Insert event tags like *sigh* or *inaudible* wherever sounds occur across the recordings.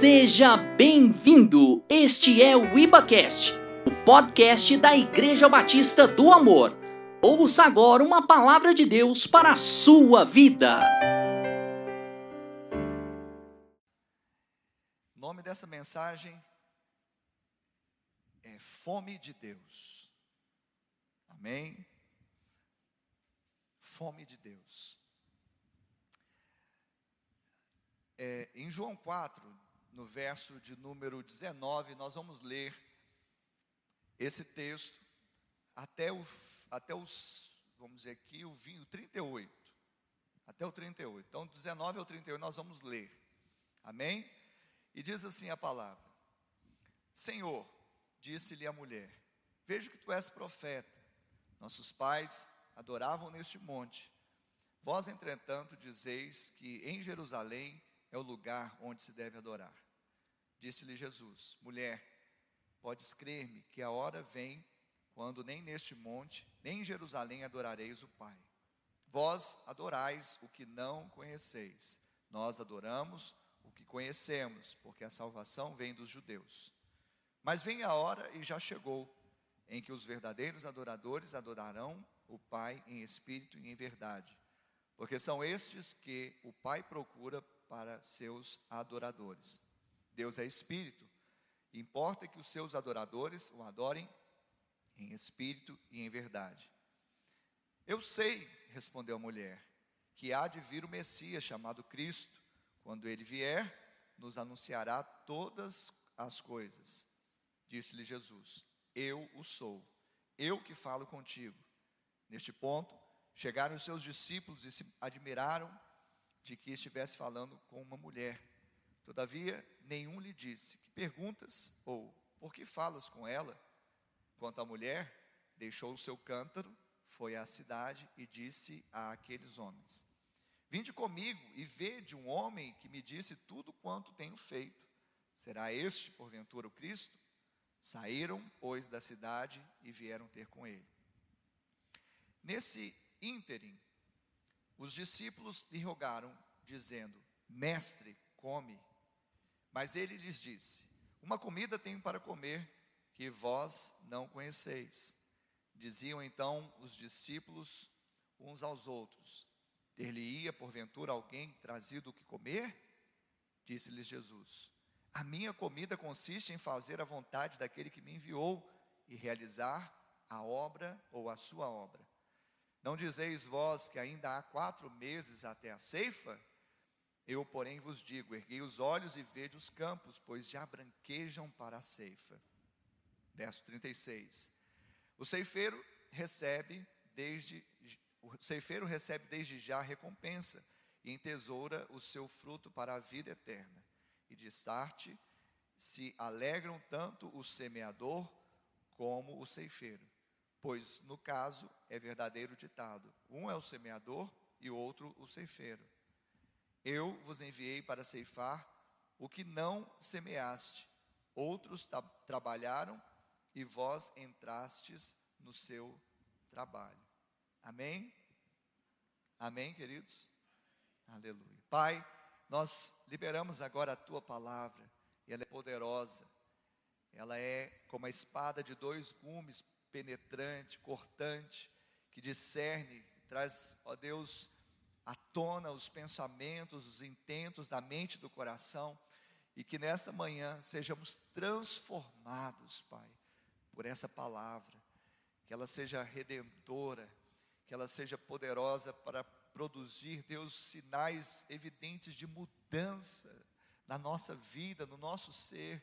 Seja bem-vindo! Este é o IbaCast, o podcast da Igreja Batista do Amor. Ouça agora uma palavra de Deus para a sua vida. O nome dessa mensagem é Fome de Deus. Amém? Fome de Deus. É, em João 4, no verso de número 19, nós vamos ler esse texto até, o, até os, vamos dizer aqui, o, vinho, 38. Até o 38. Então, 19 ao 38 nós vamos ler. Amém? E diz assim a palavra: Senhor, disse-lhe a mulher: Vejo que tu és profeta. Nossos pais adoravam neste monte. Vós, entretanto, dizeis que em Jerusalém é o lugar onde se deve adorar. Disse-lhe Jesus: Mulher, podes crer-me que a hora vem quando nem neste monte, nem em Jerusalém adorareis o Pai. Vós adorais o que não conheceis, nós adoramos o que conhecemos, porque a salvação vem dos judeus. Mas vem a hora e já chegou, em que os verdadeiros adoradores adorarão o Pai em espírito e em verdade, porque são estes que o Pai procura para seus adoradores. Deus é espírito, importa que os seus adoradores o adorem em espírito e em verdade. Eu sei, respondeu a mulher, que há de vir o Messias chamado Cristo. Quando ele vier, nos anunciará todas as coisas. Disse-lhe Jesus: Eu o sou, eu que falo contigo. Neste ponto, chegaram os seus discípulos e se admiraram de que estivesse falando com uma mulher. Todavia, nenhum lhe disse: Que perguntas? Ou por que falas com ela? Quanto à mulher, deixou o seu cântaro, foi à cidade e disse a aqueles homens: Vinde comigo e vede um homem que me disse tudo quanto tenho feito. Será este, porventura, o Cristo? Saíram, pois, da cidade e vieram ter com ele. Nesse ínterim, os discípulos lhe rogaram, dizendo: Mestre, come. Mas ele lhes disse: Uma comida tenho para comer que vós não conheceis. Diziam então os discípulos uns aos outros: Ter-lhe-ia porventura alguém trazido o que comer? Disse-lhes Jesus: A minha comida consiste em fazer a vontade daquele que me enviou e realizar a obra ou a sua obra. Não dizeis vós que ainda há quatro meses até a ceifa? Eu, porém, vos digo: erguei os olhos e vede os campos, pois já branquejam para a ceifa. Verso 36. O ceifeiro recebe desde o ceifeiro recebe desde já a recompensa e entesoura o seu fruto para a vida eterna. E de start se alegram tanto o semeador como o ceifeiro pois no caso é verdadeiro ditado: um é o semeador e o outro o ceifeiro. Eu vos enviei para ceifar o que não semeaste, outros trabalharam e vós entrastes no seu trabalho. Amém? Amém, queridos? Aleluia. Pai, nós liberamos agora a tua palavra, e ela é poderosa, ela é como a espada de dois gumes penetrante, cortante, que discerne, traz, ó Deus, à tona os pensamentos, os intentos da mente e do coração, e que nessa manhã sejamos transformados, Pai, por essa palavra, que ela seja redentora, que ela seja poderosa para produzir, Deus, sinais evidentes de mudança na nossa vida, no nosso ser.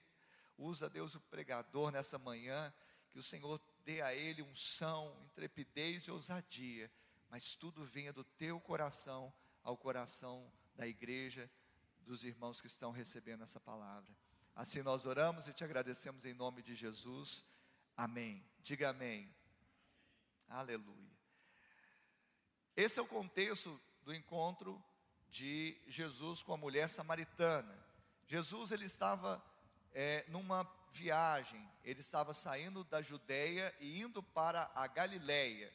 Usa, Deus, o pregador nessa manhã, que o Senhor dê a ele unção, intrepidez e ousadia, mas tudo venha do teu coração ao coração da igreja, dos irmãos que estão recebendo essa palavra. Assim nós oramos e te agradecemos em nome de Jesus. Amém. Diga amém. Aleluia. Esse é o contexto do encontro de Jesus com a mulher samaritana. Jesus ele estava é, numa viagem, ele estava saindo da Judéia e indo para a Galiléia.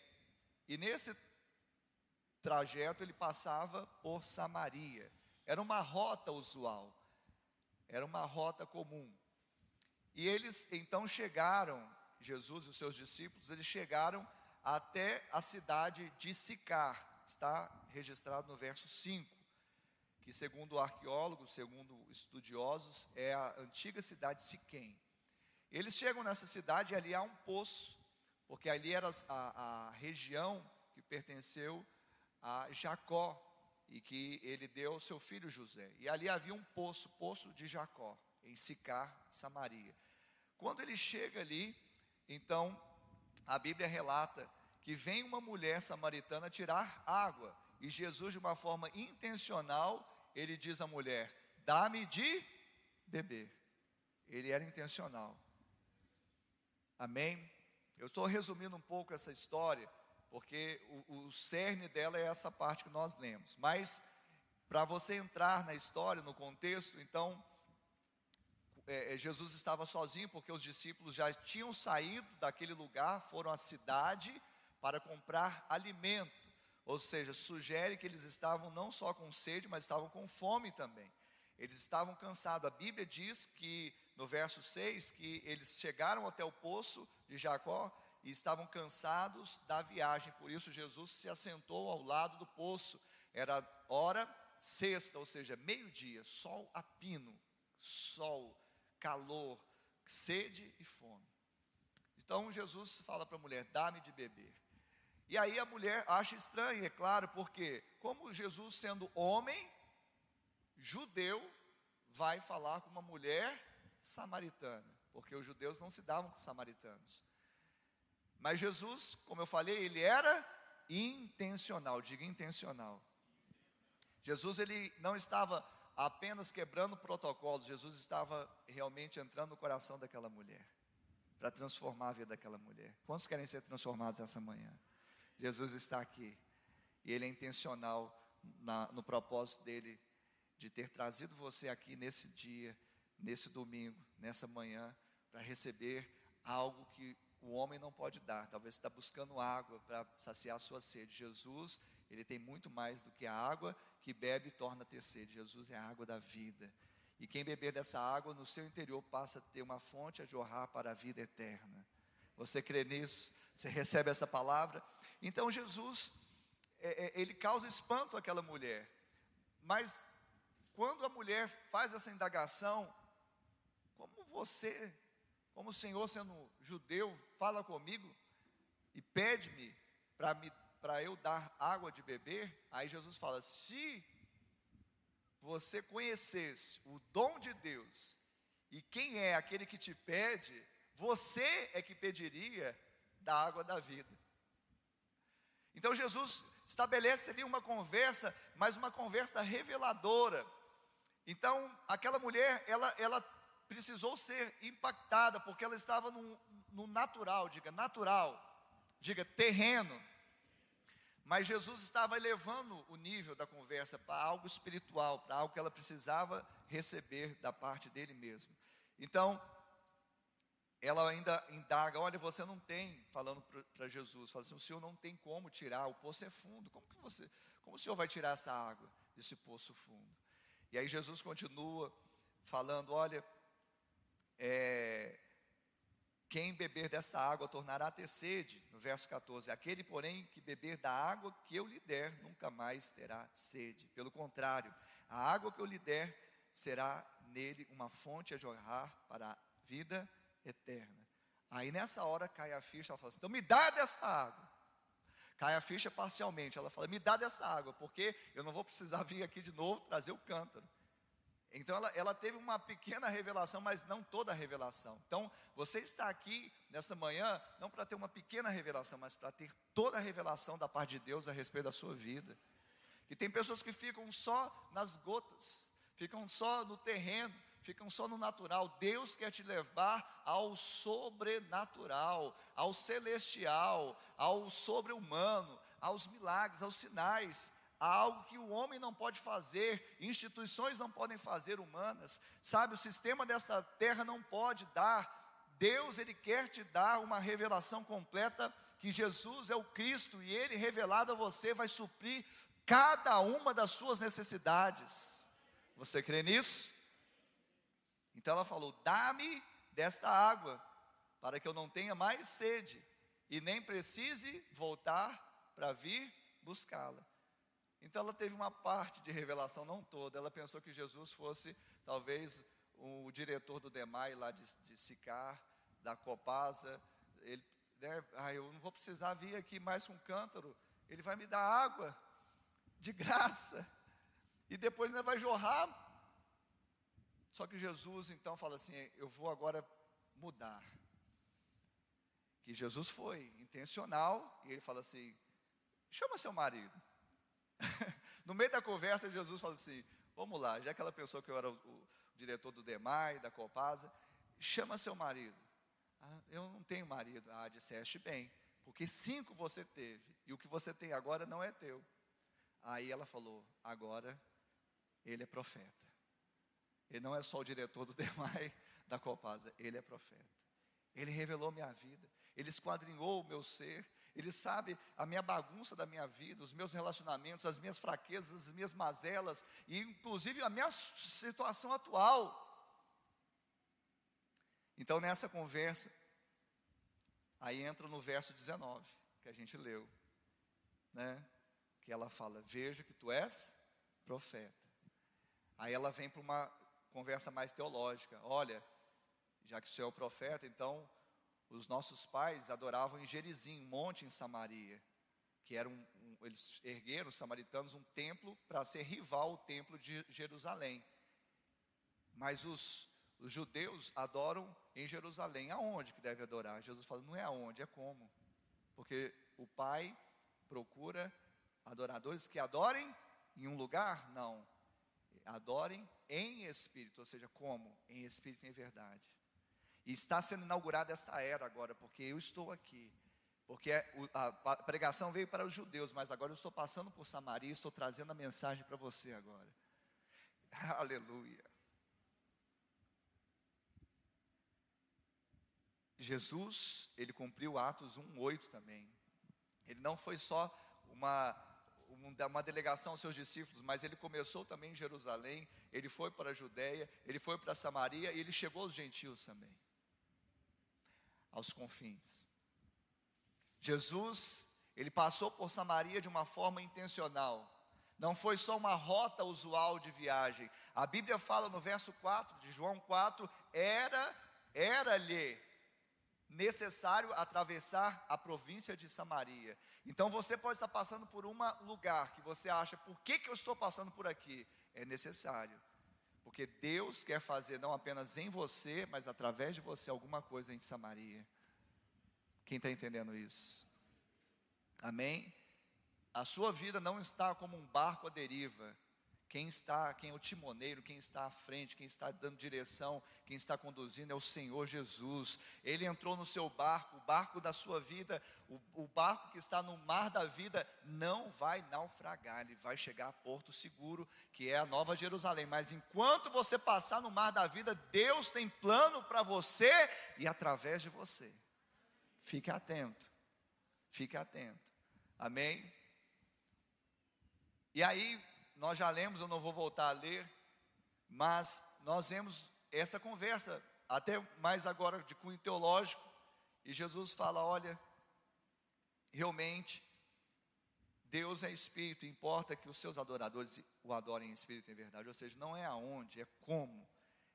E nesse trajeto ele passava por Samaria. Era uma rota usual. era uma rota comum. E eles então chegaram, Jesus e os seus discípulos, eles chegaram até a cidade de Sicar, está registrado no verso 5, que segundo arqueólogos, segundo estudiosos, é a antiga cidade de Siquém. Eles chegam nessa cidade e ali há um poço, porque ali era a, a região que pertenceu a Jacó e que ele deu ao seu filho José. E ali havia um poço, poço de Jacó, em Sicar, Samaria. Quando ele chega ali, então a Bíblia relata que vem uma mulher samaritana tirar água, e Jesus, de uma forma intencional, ele diz à mulher: Dá-me de beber. Ele era intencional. Amém? Eu estou resumindo um pouco essa história, porque o, o cerne dela é essa parte que nós lemos. Mas, para você entrar na história, no contexto, então, é, é, Jesus estava sozinho, porque os discípulos já tinham saído daquele lugar, foram à cidade para comprar alimento. Ou seja, sugere que eles estavam não só com sede, mas estavam com fome também. Eles estavam cansados. A Bíblia diz que no verso 6 que eles chegaram até o poço de Jacó e estavam cansados da viagem, por isso Jesus se assentou ao lado do poço. Era hora sexta, ou seja, meio-dia, sol a pino, sol, calor, sede e fome. Então Jesus fala para a mulher: dá-me de beber. E aí a mulher acha estranho, é claro, porque, como Jesus, sendo homem, judeu, vai falar com uma mulher samaritana, porque os judeus não se davam com os samaritanos. Mas Jesus, como eu falei, ele era intencional, diga intencional. Jesus ele não estava apenas quebrando protocolos, Jesus estava realmente entrando no coração daquela mulher, para transformar a vida daquela mulher. Quantos querem ser transformados essa manhã? Jesus está aqui, e ele é intencional na, no propósito dele de ter trazido você aqui nesse dia nesse domingo, nessa manhã, para receber algo que o homem não pode dar. Talvez está buscando água para saciar a sua sede. Jesus, ele tem muito mais do que a água que bebe e torna a ter sede. Jesus é a água da vida. E quem beber dessa água, no seu interior passa a ter uma fonte a jorrar para a vida eterna. Você crê nisso? Você recebe essa palavra? Então Jesus, é, é, ele causa espanto àquela mulher. Mas quando a mulher faz essa indagação, você, como o Senhor sendo judeu, fala comigo e pede-me para eu dar água de beber? Aí Jesus fala: se você conhecesse o dom de Deus e quem é aquele que te pede, você é que pediria da água da vida. Então Jesus estabelece ali uma conversa, mas uma conversa reveladora. Então, aquela mulher, ela, ela precisou ser impactada, porque ela estava no, no natural, diga natural, diga terreno. Mas Jesus estava elevando o nível da conversa para algo espiritual, para algo que ela precisava receber da parte dele mesmo. Então, ela ainda indaga: olha, você não tem, falando para Jesus, fala assim: o senhor não tem como tirar, o poço é fundo, como que você, como o senhor vai tirar essa água desse poço fundo? E aí Jesus continua falando: olha, é, quem beber dessa água tornará a ter sede, no verso 14. Aquele, porém, que beber da água que eu lhe der, nunca mais terá sede. Pelo contrário, a água que eu lhe der será nele uma fonte a jorrar para a vida eterna. Aí nessa hora cai a ficha, ela fala assim: então me dá dessa água. Cai a ficha parcialmente, ela fala: me dá dessa água, porque eu não vou precisar vir aqui de novo trazer o cântaro. Então ela, ela teve uma pequena revelação, mas não toda a revelação. Então você está aqui nesta manhã, não para ter uma pequena revelação, mas para ter toda a revelação da parte de Deus a respeito da sua vida. E tem pessoas que ficam só nas gotas, ficam só no terreno, ficam só no natural. Deus quer te levar ao sobrenatural, ao celestial, ao sobre-humano, aos milagres, aos sinais há algo que o homem não pode fazer, instituições não podem fazer humanas, sabe? O sistema desta terra não pode dar. Deus, Ele quer te dar uma revelação completa que Jesus é o Cristo e Ele, revelado a você, vai suprir cada uma das suas necessidades. Você crê nisso? Então ela falou: Dá-me desta água, para que eu não tenha mais sede e nem precise voltar para vir buscá-la. Então ela teve uma parte de revelação, não toda. Ela pensou que Jesus fosse talvez o diretor do DEMAI lá de, de Sicar, da Copasa. Ele, né, ah, eu não vou precisar vir aqui mais com um cântaro. Ele vai me dar água de graça. E depois ainda vai jorrar. Só que Jesus então fala assim: Eu vou agora mudar. Que Jesus foi intencional e ele fala assim: Chama seu marido. *laughs* no meio da conversa, Jesus fala assim: Vamos lá, já que ela pensou que eu era o, o diretor do DEMAI, da Copasa, chama seu marido. Ah, eu não tenho marido. Ah, disseste bem, porque cinco você teve, e o que você tem agora não é teu. Aí ela falou: Agora ele é profeta. Ele não é só o diretor do *laughs* DEMAI, da Copasa, ele é profeta. Ele revelou minha vida, ele esquadrinhou o meu ser, ele sabe a minha bagunça da minha vida, os meus relacionamentos, as minhas fraquezas, as minhas mazelas, e inclusive a minha situação atual. Então, nessa conversa, aí entra no verso 19, que a gente leu, né? Que ela fala: Vejo que tu és profeta. Aí ela vem para uma conversa mais teológica: Olha, já que o Senhor é o profeta, então os nossos pais adoravam em Gerizim, um monte em Samaria, que era um, um eles ergueram os samaritanos um templo para ser rival ao templo de Jerusalém. Mas os, os judeus adoram em Jerusalém. Aonde que deve adorar? Jesus fala, não é aonde, é como. Porque o Pai procura adoradores que adorem em um lugar? Não. Adorem em espírito, ou seja, como? Em espírito e em verdade. E está sendo inaugurada esta era agora, porque eu estou aqui. Porque é a pregação veio para os judeus, mas agora eu estou passando por Samaria e estou trazendo a mensagem para você agora. *laughs* Aleluia. Jesus, ele cumpriu Atos 1:8 também. Ele não foi só uma uma delegação aos seus discípulos, mas ele começou também em Jerusalém, ele foi para a Judéia, ele foi para Samaria e ele chegou aos gentios também aos confins. Jesus, ele passou por Samaria de uma forma intencional. Não foi só uma rota usual de viagem. A Bíblia fala no verso 4 de João 4, era era-lhe necessário atravessar a província de Samaria. Então você pode estar passando por um lugar que você acha, por que, que eu estou passando por aqui? É necessário. Porque Deus quer fazer não apenas em você, mas através de você alguma coisa em Samaria. Quem está entendendo isso? Amém? A sua vida não está como um barco à deriva. Quem está, quem é o timoneiro, quem está à frente, quem está dando direção, quem está conduzindo é o Senhor Jesus. Ele entrou no seu barco, o barco da sua vida, o, o barco que está no mar da vida, não vai naufragar, ele vai chegar a porto seguro, que é a Nova Jerusalém. Mas enquanto você passar no mar da vida, Deus tem plano para você e através de você. Fique atento, fique atento. Amém? E aí, nós já lemos, eu não vou voltar a ler, mas nós vemos essa conversa, até mais agora de cunho teológico, e Jesus fala: olha, realmente, Deus é espírito, importa que os seus adoradores o adorem em espírito em verdade, ou seja, não é aonde, é como.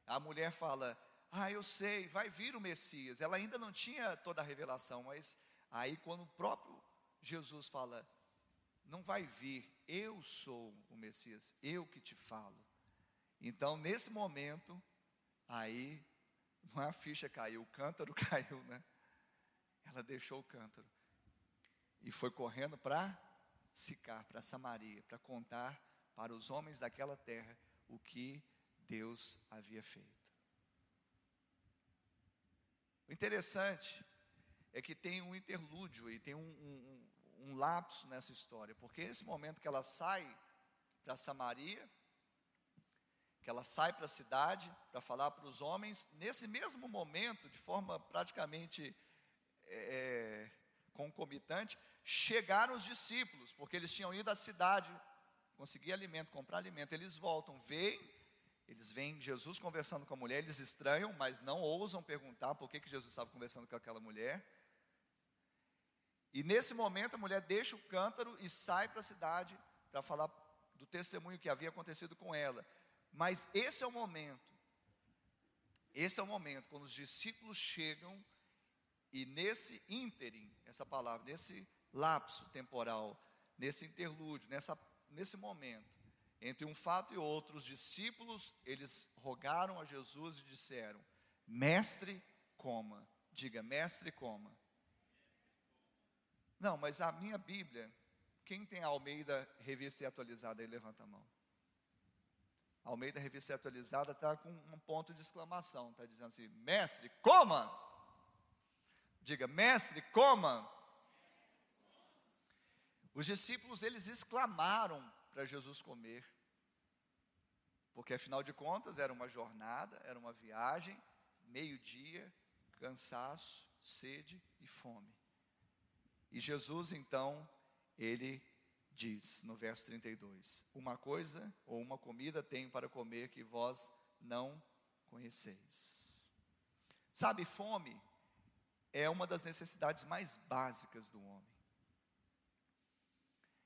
A mulher fala: Ah, eu sei, vai vir o Messias. Ela ainda não tinha toda a revelação, mas aí, quando o próprio Jesus fala: Não vai vir, eu sou o Messias, eu que te falo. Então, nesse momento, aí, não é a ficha caiu, o cântaro *laughs* caiu, né? Ela deixou o cântaro e foi correndo para Sicar, para Samaria, para contar para os homens daquela terra o que Deus havia feito. O interessante é que tem um interlúdio e tem um, um, um lapso nessa história, porque nesse momento que ela sai para Samaria, que ela sai para a cidade para falar para os homens, nesse mesmo momento, de forma praticamente é, concomitante, chegaram os discípulos, porque eles tinham ido à cidade conseguir alimento, comprar alimento. Eles voltam, veem Eles veem Jesus conversando com a mulher, eles estranham, mas não ousam perguntar por que, que Jesus estava conversando com aquela mulher. E nesse momento a mulher deixa o cântaro e sai para a cidade para falar do testemunho que havia acontecido com ela. Mas esse é o momento, esse é o momento quando os discípulos chegam e nesse ínterim, essa palavra, nesse lapso temporal, nesse interlúdio, nessa, nesse momento, entre um fato e outro, os discípulos, eles rogaram a Jesus e disseram: Mestre, coma. Diga, mestre, coma. Não, mas a minha Bíblia, quem tem a Almeida Revista e Atualizada aí, levanta a mão. A Almeida Revista e Atualizada está com um ponto de exclamação, está dizendo assim: Mestre, coma! Diga, mestre, coma! Os discípulos, eles exclamaram para Jesus comer, porque afinal de contas era uma jornada, era uma viagem, meio-dia, cansaço, sede e fome. E Jesus então, ele diz no verso 32: Uma coisa ou uma comida tenho para comer que vós não conheceis. Sabe, fome é uma das necessidades mais básicas do homem.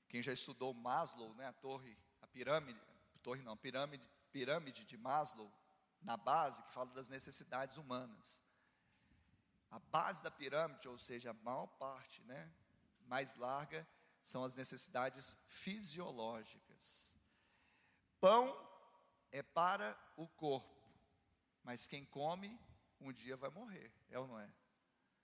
Quem já estudou Maslow, né, a torre, a pirâmide, torre não, pirâmide, pirâmide de Maslow, na base que fala das necessidades humanas. A base da pirâmide, ou seja, a maior parte, né, mais larga, são as necessidades fisiológicas. Pão é para o corpo, mas quem come um dia vai morrer, é ou não é?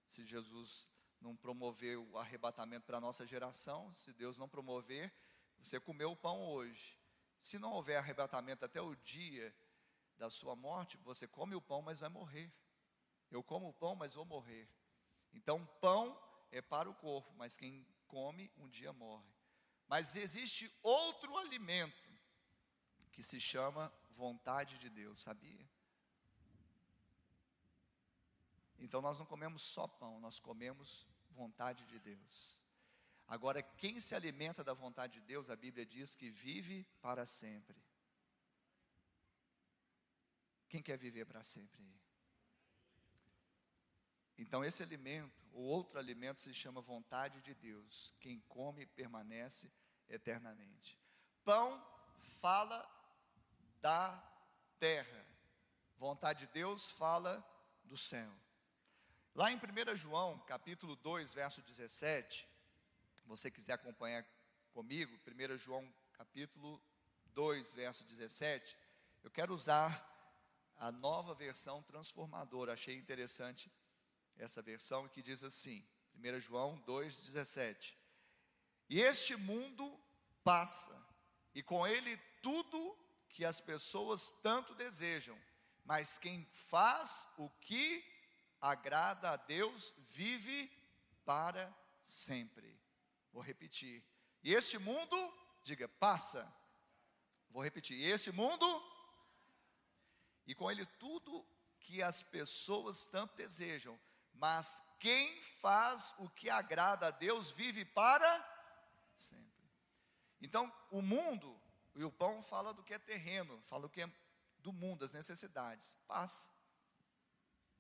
Se Jesus não promover o arrebatamento para a nossa geração, se Deus não promover, você comeu o pão hoje. Se não houver arrebatamento até o dia da sua morte, você come o pão, mas vai morrer. Eu como o pão, mas vou morrer. Então, pão é para o corpo, mas quem come um dia morre. Mas existe outro alimento que se chama vontade de Deus, sabia? Então nós não comemos só pão, nós comemos vontade de Deus. Agora, quem se alimenta da vontade de Deus, a Bíblia diz que vive para sempre. Quem quer viver para sempre? Então, esse alimento, o outro alimento, se chama vontade de Deus. Quem come permanece eternamente. Pão fala da terra, vontade de Deus fala do céu. Lá em 1 João, capítulo 2, verso 17, você quiser acompanhar comigo, 1 João, capítulo 2, verso 17, eu quero usar a nova versão transformadora. Achei interessante essa versão que diz assim, 1 João 2,17: E este mundo passa, e com ele tudo que as pessoas tanto desejam, mas quem faz o que agrada a Deus vive para sempre. Vou repetir. E este mundo, diga, passa. Vou repetir. E este mundo, e com ele tudo que as pessoas tanto desejam, mas quem faz o que agrada a Deus vive para sempre. Então, o mundo, e o pão fala do que é terreno, fala do que é do mundo, as necessidades. Passa.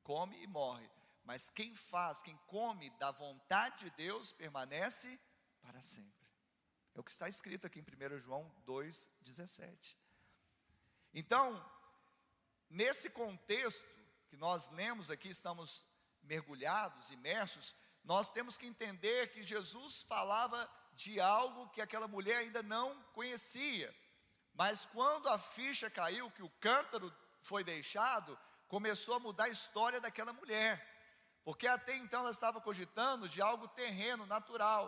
Come e morre. Mas quem faz, quem come da vontade de Deus, permanece para sempre. É o que está escrito aqui em 1 João 2,17. Então, nesse contexto que nós lemos aqui, estamos mergulhados, imersos, nós temos que entender que Jesus falava de algo que aquela mulher ainda não conhecia. Mas quando a ficha caiu, que o cântaro foi deixado, começou a mudar a história daquela mulher. Porque até então ela estava cogitando de algo terreno, natural.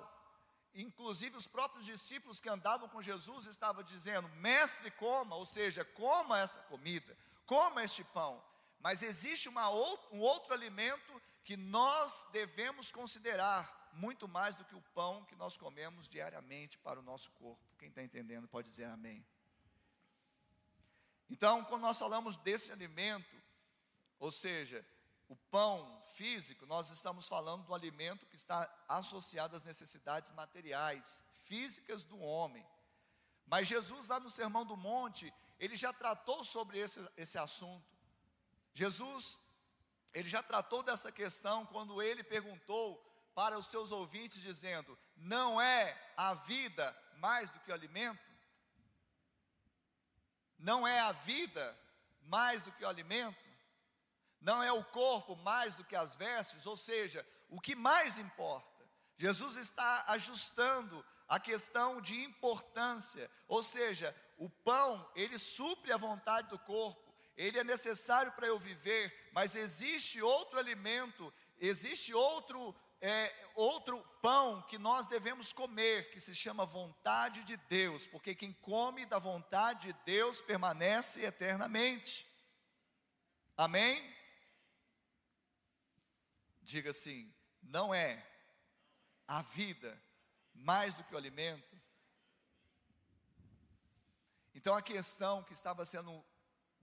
Inclusive os próprios discípulos que andavam com Jesus estavam dizendo: Mestre, coma, ou seja, coma essa comida, coma este pão. Mas existe uma, um outro alimento que nós devemos considerar muito mais do que o pão que nós comemos diariamente para o nosso corpo. Quem está entendendo pode dizer amém. Então, quando nós falamos desse alimento, ou seja, o pão físico, nós estamos falando do alimento que está associado às necessidades materiais, físicas do homem. Mas Jesus, lá no Sermão do Monte, ele já tratou sobre esse, esse assunto. Jesus, ele já tratou dessa questão quando ele perguntou para os seus ouvintes, dizendo: Não é a vida mais do que o alimento? Não é a vida mais do que o alimento? Não é o corpo mais do que as vestes? Ou seja, o que mais importa? Jesus está ajustando a questão de importância, ou seja, o pão, ele supre a vontade do corpo, ele é necessário para eu viver, mas existe outro alimento, existe outro, é, outro pão que nós devemos comer, que se chama vontade de Deus, porque quem come da vontade de Deus permanece eternamente. Amém? Diga assim: não é a vida mais do que o alimento. Então a questão que estava sendo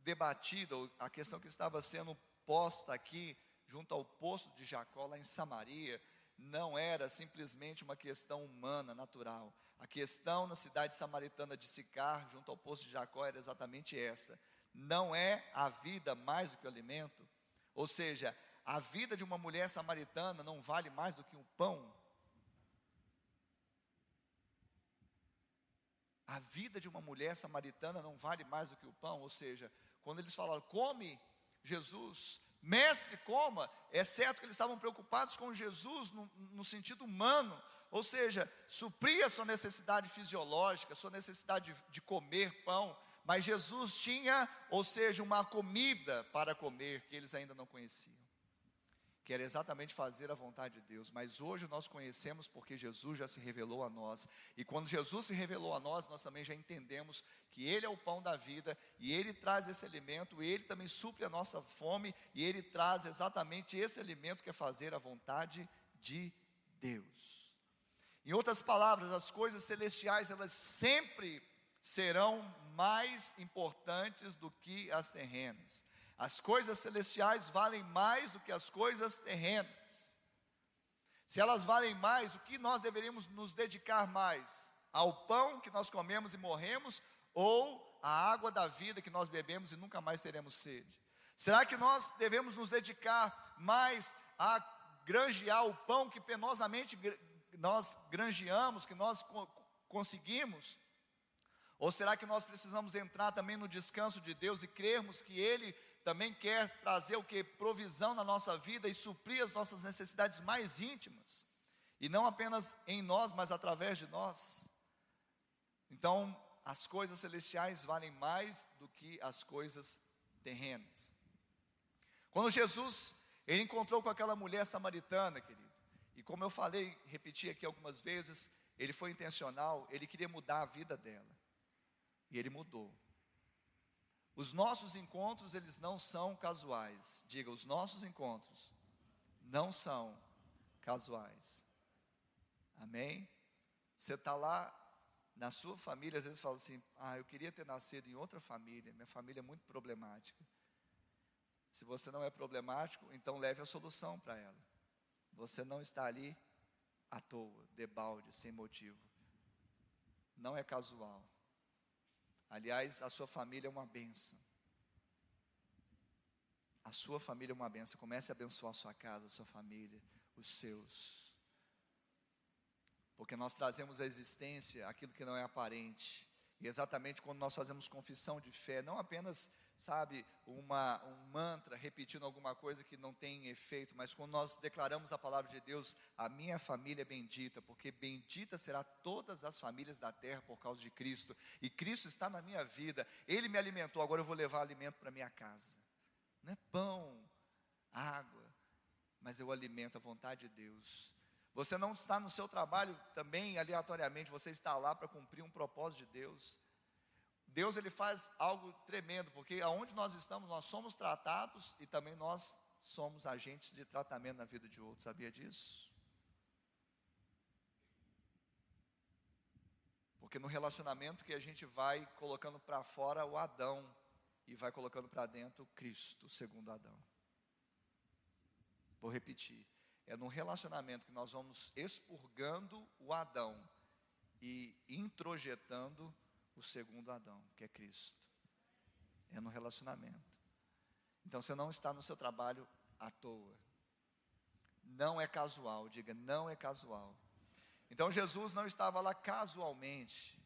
debatida, a questão que estava sendo posta aqui, junto ao poço de Jacó, lá em Samaria, não era simplesmente uma questão humana, natural. A questão na cidade samaritana de Sicar, junto ao poço de Jacó, era exatamente esta: não é a vida mais do que o alimento? Ou seja, a vida de uma mulher samaritana não vale mais do que um pão? A vida de uma mulher samaritana não vale mais do que o pão, ou seja, quando eles falaram, come Jesus, mestre, coma, é certo que eles estavam preocupados com Jesus no, no sentido humano, ou seja, suprir a sua necessidade fisiológica, sua necessidade de, de comer pão, mas Jesus tinha, ou seja, uma comida para comer que eles ainda não conheciam que era exatamente fazer a vontade de Deus, mas hoje nós conhecemos porque Jesus já se revelou a nós, e quando Jesus se revelou a nós, nós também já entendemos que Ele é o pão da vida, e Ele traz esse alimento, e Ele também supre a nossa fome, e Ele traz exatamente esse alimento que é fazer a vontade de Deus. Em outras palavras, as coisas celestiais, elas sempre serão mais importantes do que as terrenas. As coisas celestiais valem mais do que as coisas terrenas. Se elas valem mais, o que nós deveríamos nos dedicar mais? Ao pão que nós comemos e morremos ou à água da vida que nós bebemos e nunca mais teremos sede? Será que nós devemos nos dedicar mais a granjear o pão que penosamente nós granjeamos, que nós conseguimos? Ou será que nós precisamos entrar também no descanso de Deus e crermos que Ele também quer trazer o que? Provisão na nossa vida e suprir as nossas necessidades mais íntimas. E não apenas em nós, mas através de nós. Então, as coisas celestiais valem mais do que as coisas terrenas. Quando Jesus, ele encontrou com aquela mulher samaritana, querido, e como eu falei, repeti aqui algumas vezes, ele foi intencional, ele queria mudar a vida dela. E ele mudou. Os nossos encontros, eles não são casuais. Diga, os nossos encontros não são casuais. Amém? Você está lá na sua família, às vezes fala assim: Ah, eu queria ter nascido em outra família, minha família é muito problemática. Se você não é problemático, então leve a solução para ela. Você não está ali à toa, debalde, sem motivo. Não é casual. Aliás, a sua família é uma benção. A sua família é uma benção. Comece a abençoar a sua casa, a sua família, os seus. Porque nós trazemos à existência aquilo que não é aparente. E exatamente quando nós fazemos confissão de fé, não apenas sabe, uma, um mantra repetindo alguma coisa que não tem efeito, mas quando nós declaramos a palavra de Deus, a minha família é bendita, porque bendita será todas as famílias da terra por causa de Cristo, e Cristo está na minha vida, Ele me alimentou, agora eu vou levar alimento para minha casa. Não é pão, água, mas eu alimento a vontade de Deus. Você não está no seu trabalho também aleatoriamente, você está lá para cumprir um propósito de Deus. Deus ele faz algo tremendo, porque aonde nós estamos, nós somos tratados e também nós somos agentes de tratamento na vida de outros. Sabia disso? Porque no relacionamento que a gente vai colocando para fora o Adão e vai colocando para dentro Cristo, segundo Adão. Vou repetir. É no relacionamento que nós vamos expurgando o Adão e introjetando o segundo Adão, que é Cristo. é no relacionamento. Então você não está no seu trabalho à toa. Não é casual, diga, não é casual. Então Jesus não estava lá casualmente,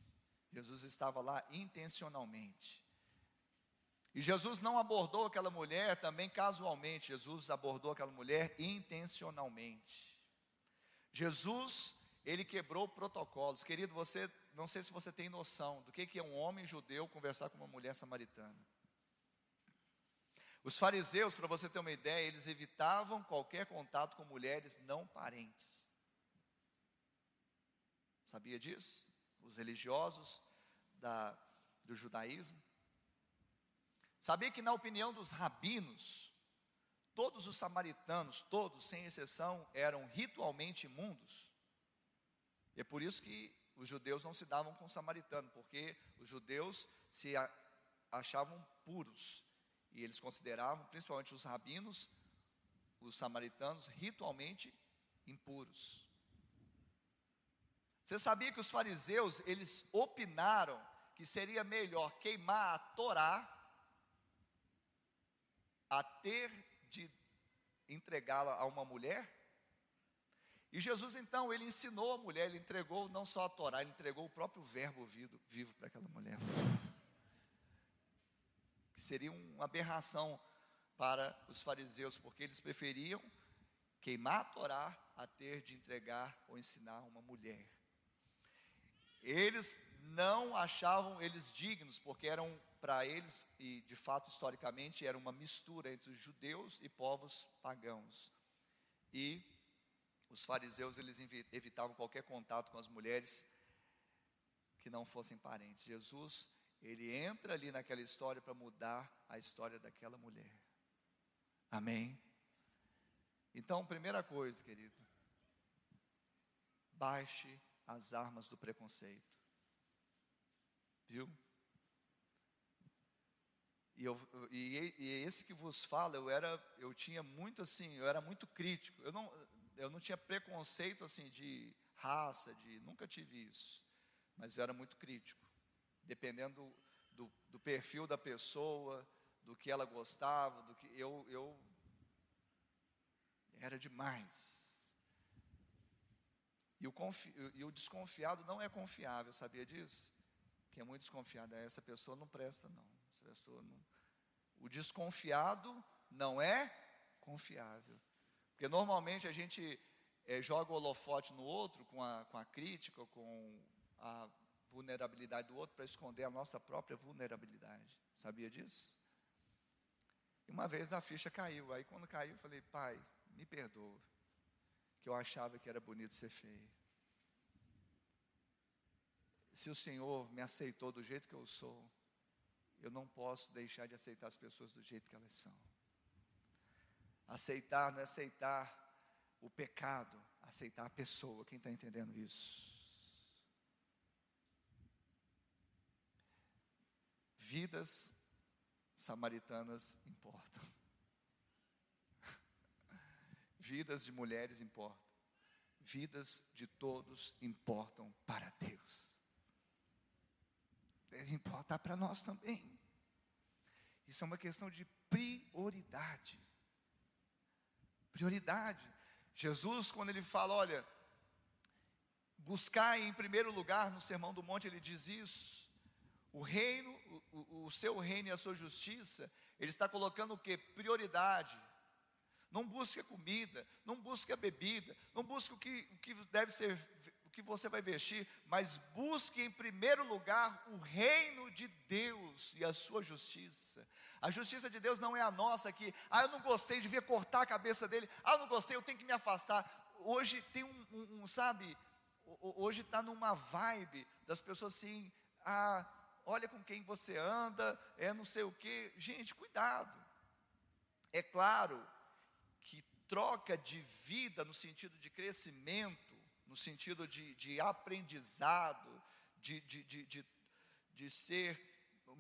Jesus estava lá intencionalmente. E Jesus não abordou aquela mulher também casualmente, Jesus abordou aquela mulher intencionalmente. Jesus, ele quebrou protocolos. Querido, você, não sei se você tem noção do que, é um homem judeu conversar com uma mulher samaritana. Os fariseus, para você ter uma ideia, eles evitavam qualquer contato com mulheres não parentes. Sabia disso? Os religiosos da, do judaísmo. Sabia que, na opinião dos rabinos, todos os samaritanos, todos, sem exceção, eram ritualmente imundos. É por isso que os judeus não se davam com o samaritano, porque os judeus se achavam puros. E eles consideravam, principalmente os rabinos, os samaritanos, ritualmente impuros. Você sabia que os fariseus, eles opinaram que seria melhor queimar a Torá a ter de entregá-la a uma mulher? E Jesus então, ele ensinou a mulher, ele entregou não só a Torá, ele entregou o próprio verbo vivo, vivo para aquela mulher. Que seria uma aberração para os fariseus, porque eles preferiam queimar a Torá a ter de entregar ou ensinar uma mulher. Eles não achavam eles dignos, porque eram para eles, e de fato historicamente, era uma mistura entre os judeus e povos pagãos. E os fariseus, eles evitavam qualquer contato com as mulheres que não fossem parentes. Jesus, ele entra ali naquela história para mudar a história daquela mulher. Amém? Então, primeira coisa, querido, baixe as armas do preconceito. Viu? E, eu, e, e, esse que vos fala, eu era, eu tinha muito assim, eu era muito crítico. Eu não, eu não tinha preconceito assim de raça, de nunca tive isso. Mas eu era muito crítico, dependendo do, do perfil da pessoa, do que ela gostava, do que eu, eu era demais. E o, confi, e o desconfiado não é confiável, sabia disso? Quem é muito desconfiado, é essa pessoa não presta não. Essa pessoa não, o desconfiado não é confiável. Porque normalmente a gente é, joga o holofote no outro com a, com a crítica, com a vulnerabilidade do outro, para esconder a nossa própria vulnerabilidade. Sabia disso? E uma vez a ficha caiu. Aí quando caiu, eu falei, pai, me perdoa. Que eu achava que era bonito ser feio. Se o Senhor me aceitou do jeito que eu sou, eu não posso deixar de aceitar as pessoas do jeito que elas são. Aceitar não é aceitar o pecado, aceitar a pessoa. Quem está entendendo isso? Vidas samaritanas importam. *laughs* Vidas de mulheres importam. Vidas de todos importam para Deus deve importar para nós também. Isso é uma questão de prioridade. Prioridade. Jesus, quando ele fala, olha, buscar em primeiro lugar no Sermão do Monte, ele diz isso. O reino, o, o seu reino e a sua justiça, ele está colocando o que? Prioridade. Não busque a comida, não busque a bebida, não busque o que, o que deve ser que você vai vestir, mas busque em primeiro lugar o reino de Deus e a sua justiça. A justiça de Deus não é a nossa aqui. Ah, eu não gostei, devia cortar a cabeça dele. Ah, eu não gostei, eu tenho que me afastar. Hoje tem um, um, um sabe, hoje está numa vibe das pessoas assim, ah, olha com quem você anda, é não sei o que. Gente, cuidado. É claro que troca de vida no sentido de crescimento, no sentido de, de aprendizado, de, de, de, de, de ser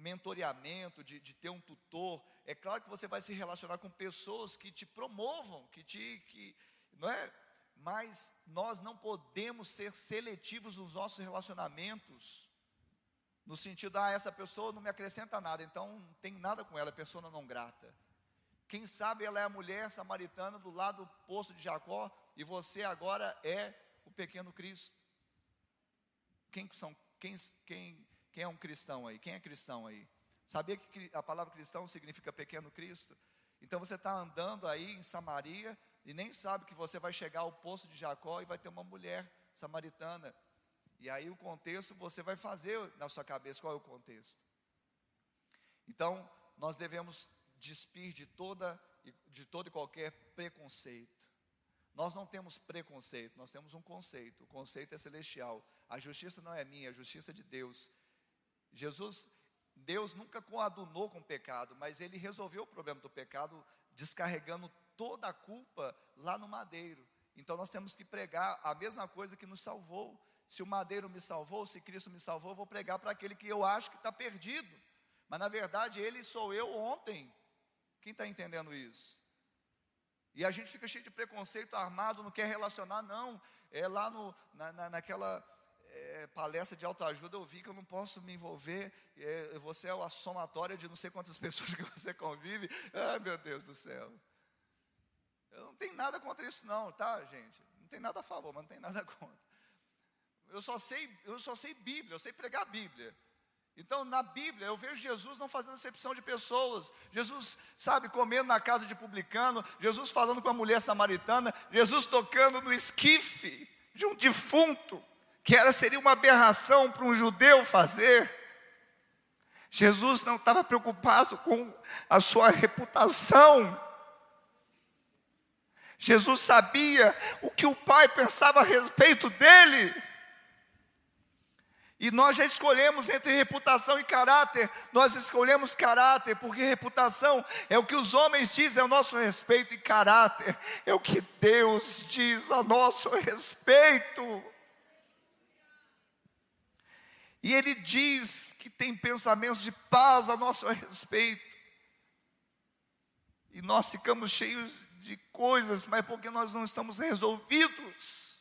mentoreamento, de, de ter um tutor. É claro que você vai se relacionar com pessoas que te promovam, que te. Que, não é? Mas nós não podemos ser seletivos nos nossos relacionamentos. No sentido, ah, essa pessoa não me acrescenta nada, então não tem nada com ela, é pessoa não grata. Quem sabe ela é a mulher samaritana do lado do poço de Jacó e você agora é o pequeno Cristo. Quem são quem, quem, quem é um cristão aí? Quem é cristão aí? Sabia que a palavra cristão significa pequeno Cristo? Então você está andando aí em Samaria e nem sabe que você vai chegar ao poço de Jacó e vai ter uma mulher samaritana. E aí o contexto você vai fazer na sua cabeça qual é o contexto. Então, nós devemos despir de toda de todo e qualquer preconceito. Nós não temos preconceito, nós temos um conceito. O conceito é celestial. A justiça não é minha, a justiça é de Deus. Jesus, Deus nunca coadunou com o pecado, mas ele resolveu o problema do pecado descarregando toda a culpa lá no madeiro. Então nós temos que pregar a mesma coisa que nos salvou. Se o madeiro me salvou, se Cristo me salvou, eu vou pregar para aquele que eu acho que está perdido. Mas na verdade ele sou eu ontem. Quem está entendendo isso? E a gente fica cheio de preconceito armado, não quer relacionar, não. É lá no, na, na, naquela é, palestra de autoajuda, eu vi que eu não posso me envolver. É, você é a somatória de não sei quantas *laughs* pessoas que você convive. Ai, meu Deus do céu. Eu não tenho nada contra isso, não, tá, gente? Não tem nada a favor, mas não tem nada *laughs* contra. Eu só sei, eu só sei Bíblia, eu sei pregar Bíblia. Então, na Bíblia, eu vejo Jesus não fazendo acepção de pessoas. Jesus, sabe, comendo na casa de publicano, Jesus falando com a mulher samaritana, Jesus tocando no esquife de um defunto, que era seria uma aberração para um judeu fazer. Jesus não estava preocupado com a sua reputação. Jesus sabia o que o Pai pensava a respeito dele. E nós já escolhemos entre reputação e caráter. Nós escolhemos caráter, porque reputação é o que os homens dizem a nosso respeito, e caráter é o que Deus diz a nosso respeito. E Ele diz que tem pensamentos de paz a nosso respeito. E nós ficamos cheios de coisas, mas porque nós não estamos resolvidos.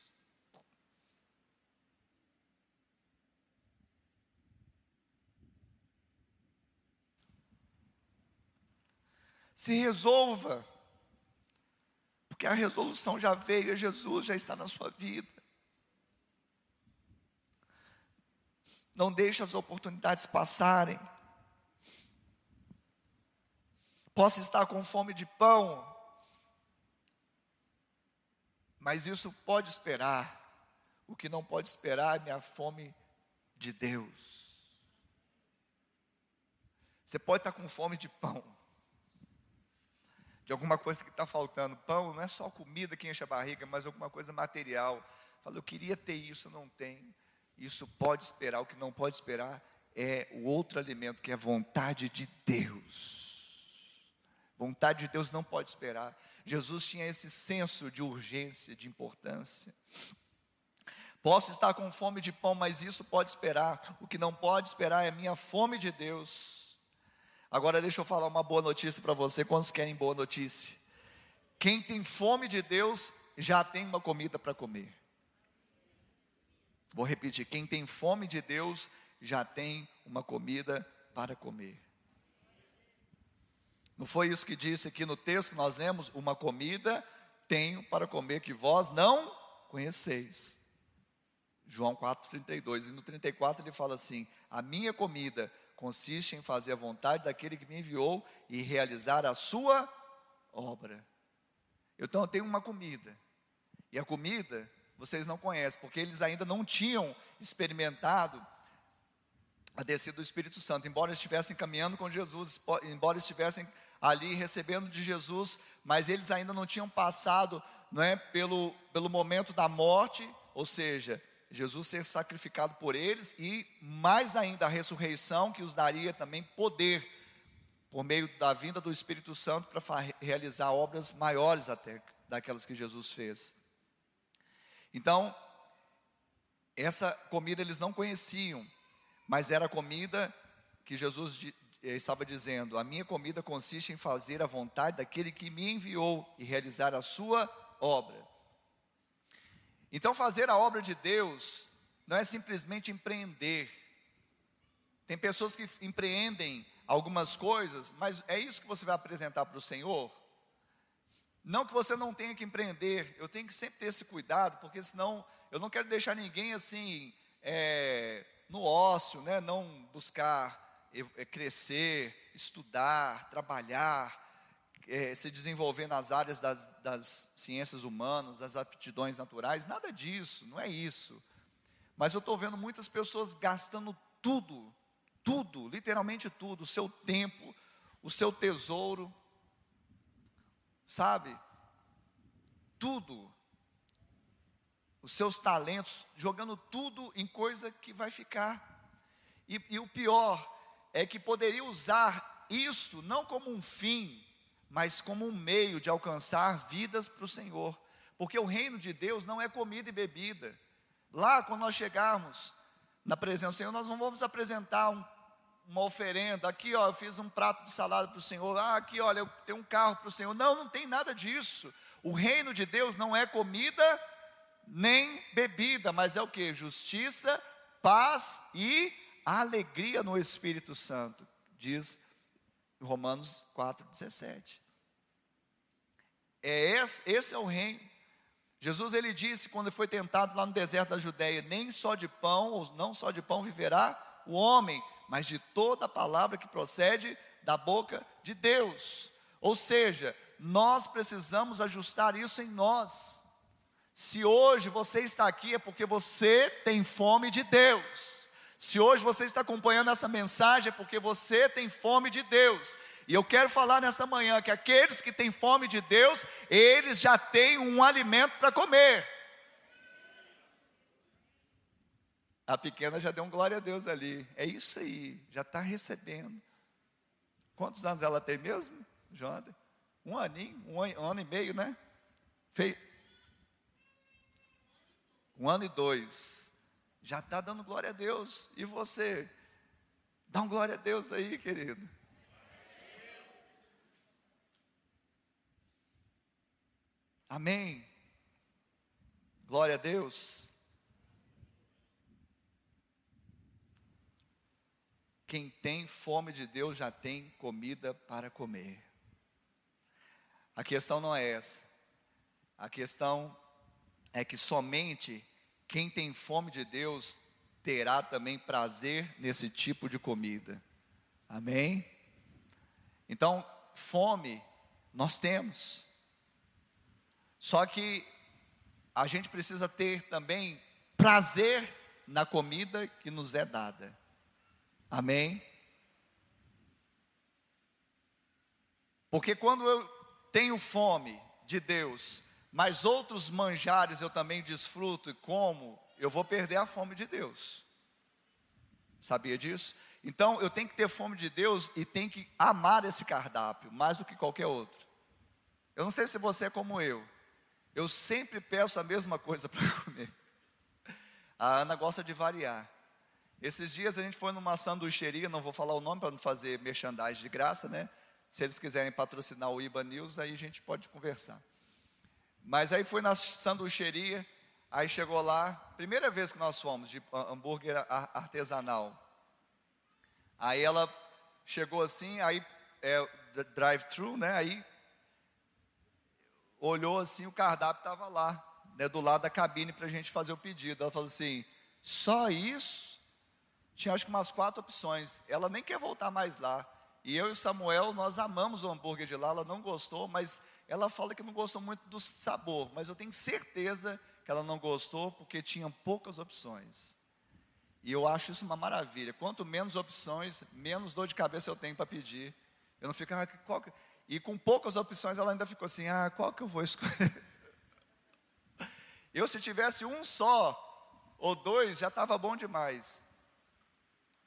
Se resolva. Porque a resolução já veio, Jesus já está na sua vida. Não deixe as oportunidades passarem. Posso estar com fome de pão, mas isso pode esperar. O que não pode esperar é minha fome de Deus. Você pode estar com fome de pão, de alguma coisa que está faltando. Pão não é só comida que enche a barriga, mas alguma coisa material. Fala, eu queria ter isso, não tenho. Isso pode esperar. O que não pode esperar é o outro alimento, que é a vontade de Deus. Vontade de Deus não pode esperar. Jesus tinha esse senso de urgência, de importância. Posso estar com fome de pão, mas isso pode esperar. O que não pode esperar é minha fome de Deus. Agora deixa eu falar uma boa notícia para você. Quantos querem boa notícia? Quem tem fome de Deus já tem uma comida para comer. Vou repetir: quem tem fome de Deus já tem uma comida para comer. Não foi isso que disse aqui no texto que nós lemos? Uma comida tenho para comer que vós não conheceis. João 4,32. E no 34 ele fala assim: A minha comida consiste em fazer a vontade daquele que me enviou e realizar a sua obra. Então eu tenho uma comida. E a comida vocês não conhecem, porque eles ainda não tinham experimentado a descida do Espírito Santo, embora estivessem caminhando com Jesus, embora estivessem ali recebendo de Jesus, mas eles ainda não tinham passado não é, pelo, pelo momento da morte, ou seja, Jesus ser sacrificado por eles e mais ainda a ressurreição que os daria também poder por meio da vinda do Espírito Santo para realizar obras maiores até daquelas que Jesus fez. Então, essa comida eles não conheciam, mas era a comida que Jesus eh, estava dizendo: A minha comida consiste em fazer a vontade daquele que me enviou e realizar a sua obra. Então, fazer a obra de Deus não é simplesmente empreender, Tem pessoas que empreendem algumas coisas, mas é isso que você vai apresentar para o Senhor? Não que você não tenha que empreender, eu tenho que sempre ter esse cuidado, porque senão eu não quero deixar ninguém assim, é, no ócio, né? não buscar é, crescer, estudar, trabalhar, é, se desenvolver nas áreas das, das ciências humanas, das aptidões naturais, nada disso, não é isso. Mas eu estou vendo muitas pessoas gastando tudo, tudo, literalmente tudo, o seu tempo, o seu tesouro, sabe? Tudo, os seus talentos, jogando tudo em coisa que vai ficar. E, e o pior é que poderia usar isso não como um fim, mas como um meio de alcançar vidas para o Senhor. Porque o reino de Deus não é comida e bebida. Lá, quando nós chegarmos na presença do Senhor, nós não vamos apresentar um, uma oferenda. Aqui, ó, eu fiz um prato de salada para o Senhor. Ah, aqui, olha, eu tenho um carro para o Senhor. Não, não tem nada disso. O reino de Deus não é comida nem bebida, mas é o que? Justiça, paz e alegria no Espírito Santo, diz Romanos 4,17. É esse, esse é o reino. Jesus ele disse quando foi tentado lá no deserto da Judéia, nem só de pão, ou não só de pão viverá o homem, mas de toda palavra que procede da boca de Deus. Ou seja, nós precisamos ajustar isso em nós. Se hoje você está aqui é porque você tem fome de Deus. Se hoje você está acompanhando essa mensagem é porque você tem fome de Deus. E eu quero falar nessa manhã que aqueles que têm fome de Deus, eles já têm um alimento para comer. A pequena já deu um glória a Deus ali. É isso aí, já está recebendo. Quantos anos ela tem mesmo, Jonathan? Um aninho, um ano, e meio, né? Um ano e dois já está dando glória a Deus. E você? Dá um glória a Deus aí, querido. Amém. Glória a Deus. Quem tem fome de Deus já tem comida para comer. A questão não é essa. A questão é que somente quem tem fome de Deus terá também prazer nesse tipo de comida. Amém? Então, fome nós temos. Só que a gente precisa ter também prazer na comida que nos é dada. Amém? Porque quando eu tenho fome de Deus, mas outros manjares eu também desfruto e como, eu vou perder a fome de Deus. Sabia disso? Então eu tenho que ter fome de Deus e tenho que amar esse cardápio mais do que qualquer outro. Eu não sei se você é como eu. Eu sempre peço a mesma coisa *laughs* para comer. A Ana gosta de variar. Esses dias a gente foi numa sanduicheria, não vou falar o nome para não fazer merchandising de graça, né? Se eles quiserem patrocinar o IBA News, aí a gente pode conversar. Mas aí foi na sanduicheria, aí chegou lá, primeira vez que nós fomos de hambúrguer artesanal. Aí ela chegou assim, aí é drive-thru, né? Aí olhou assim, o cardápio estava lá, né, do lado da cabine para a gente fazer o pedido. Ela falou assim: só isso? Tinha acho que umas quatro opções. Ela nem quer voltar mais lá. E eu e o Samuel, nós amamos o hambúrguer de lá, ela não gostou, mas ela fala que não gostou muito do sabor, mas eu tenho certeza que ela não gostou porque tinha poucas opções. E eu acho isso uma maravilha. Quanto menos opções, menos dor de cabeça eu tenho para pedir. Eu não fico, ah, qual que... E com poucas opções, ela ainda ficou assim: ah, qual que eu vou escolher? *laughs* Eu, se tivesse um só ou dois, já estava bom demais.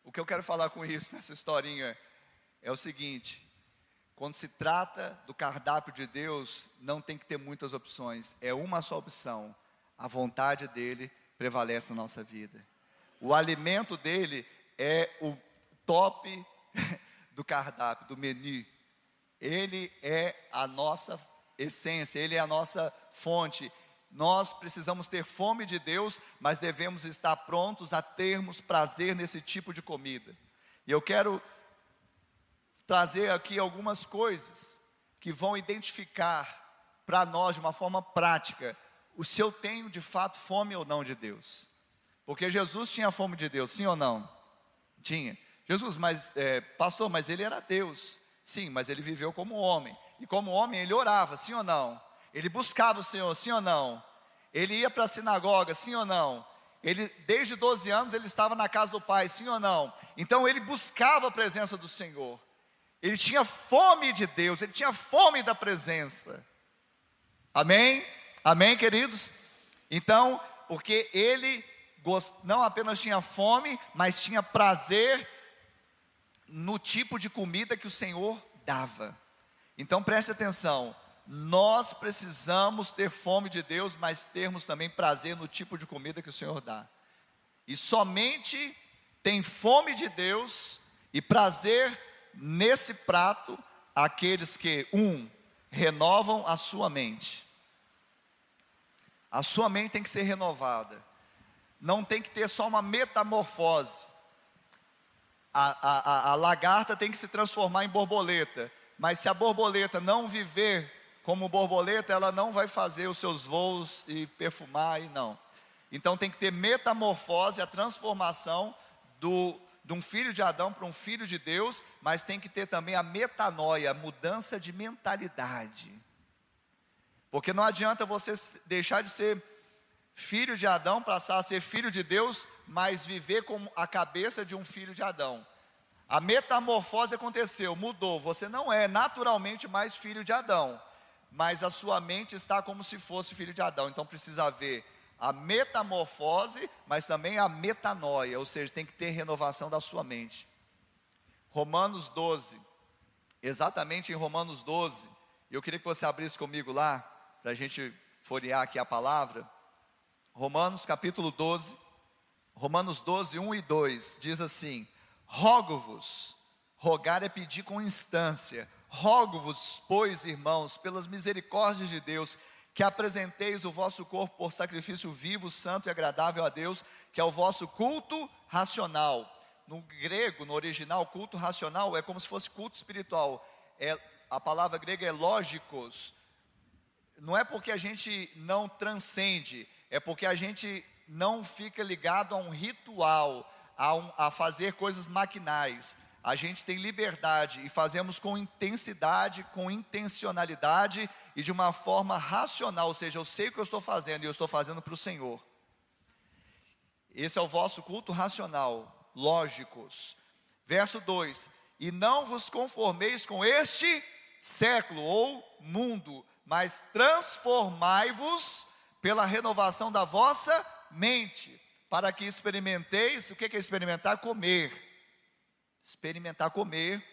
O que eu quero falar com isso, nessa historinha, é o seguinte: quando se trata do cardápio de Deus, não tem que ter muitas opções, é uma só opção. A vontade dele prevalece na nossa vida. O alimento dele é o top *laughs* do cardápio, do menu. Ele é a nossa essência, ele é a nossa fonte. Nós precisamos ter fome de Deus, mas devemos estar prontos a termos prazer nesse tipo de comida. E eu quero trazer aqui algumas coisas que vão identificar para nós de uma forma prática o se eu tenho de fato fome ou não de Deus. Porque Jesus tinha fome de Deus, sim ou não? Tinha. Jesus, mas é, pastor, mas ele era Deus. Sim, mas ele viveu como homem. E como homem ele orava, sim ou não? Ele buscava o Senhor, sim ou não? Ele ia para a sinagoga, sim ou não? Ele, desde 12 anos, ele estava na casa do Pai, sim ou não? Então ele buscava a presença do Senhor. Ele tinha fome de Deus, ele tinha fome da presença. Amém? Amém, queridos? Então, porque ele não apenas tinha fome, mas tinha prazer no tipo de comida que o Senhor dava. Então preste atenção, nós precisamos ter fome de Deus, mas termos também prazer no tipo de comida que o Senhor dá. E somente tem fome de Deus e prazer nesse prato aqueles que, um, renovam a sua mente. A sua mente tem que ser renovada. Não tem que ter só uma metamorfose. A, a, a, a lagarta tem que se transformar em borboleta. Mas se a borboleta não viver como borboleta, ela não vai fazer os seus voos e perfumar e não. Então tem que ter metamorfose, a transformação do, de um filho de Adão para um filho de Deus, mas tem que ter também a metanoia, mudança de mentalidade. Porque não adianta você deixar de ser filho de Adão, passar a ser filho de Deus, mas viver com a cabeça de um filho de Adão. A metamorfose aconteceu, mudou. Você não é naturalmente mais filho de Adão mas a sua mente está como se fosse filho de Adão. Então precisa haver a metamorfose, mas também a metanoia, ou seja, tem que ter renovação da sua mente. Romanos 12, exatamente em Romanos 12, eu queria que você abrisse comigo lá, para a gente folhear aqui a palavra. Romanos capítulo 12, Romanos 12, 1 e 2, diz assim: Rogo-vos, rogar é pedir com instância, Rogo-vos, pois, irmãos, pelas misericórdias de Deus, que apresenteis o vosso corpo por sacrifício vivo, santo e agradável a Deus, que é o vosso culto racional. No grego, no original, culto racional é como se fosse culto espiritual. É, a palavra grega é lógicos. Não é porque a gente não transcende, é porque a gente não fica ligado a um ritual, a, um, a fazer coisas maquinais a gente tem liberdade e fazemos com intensidade, com intencionalidade e de uma forma racional, ou seja, eu sei o que eu estou fazendo e eu estou fazendo para o Senhor. Esse é o vosso culto racional, lógicos. Verso 2: E não vos conformeis com este século ou mundo, mas transformai-vos pela renovação da vossa mente, para que experimenteis, o que é experimentar? Comer experimentar comer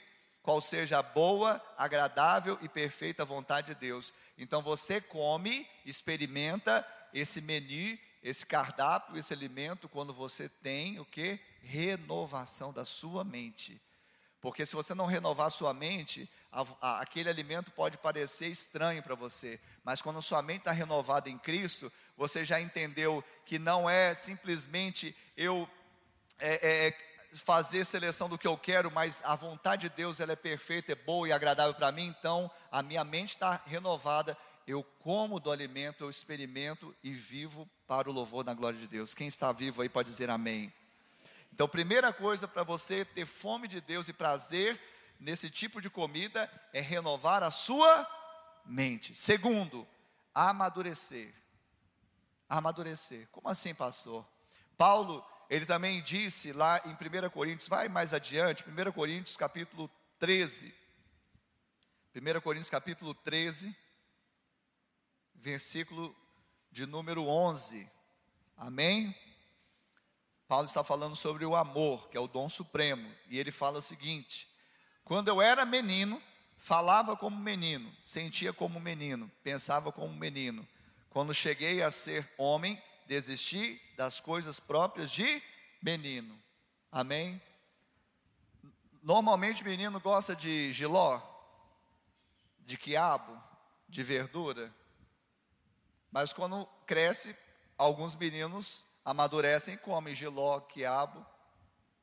qual seja a boa, agradável e perfeita vontade de Deus. Então você come, experimenta esse menu, esse cardápio, esse alimento quando você tem o que? Renovação da sua mente. Porque se você não renovar sua mente, a, a, aquele alimento pode parecer estranho para você, mas quando sua mente está renovada em Cristo, você já entendeu que não é simplesmente eu é, é, fazer seleção do que eu quero, mas a vontade de Deus ela é perfeita, é boa e agradável para mim, então a minha mente está renovada, eu como do alimento, eu experimento e vivo para o louvor da glória de Deus. Quem está vivo aí pode dizer amém. Então, primeira coisa para você ter fome de Deus e prazer nesse tipo de comida é renovar a sua mente. Segundo, amadurecer. Amadurecer. Como assim, pastor? Paulo ele também disse lá em 1 Coríntios, vai mais adiante, 1 Coríntios capítulo 13. 1 Coríntios capítulo 13, versículo de número 11. Amém? Paulo está falando sobre o amor, que é o dom supremo, e ele fala o seguinte: Quando eu era menino, falava como menino, sentia como menino, pensava como menino. Quando cheguei a ser homem, desisti das coisas próprias de menino. Amém? Normalmente menino gosta de giló, de quiabo, de verdura. Mas quando cresce, alguns meninos amadurecem e comem giló, quiabo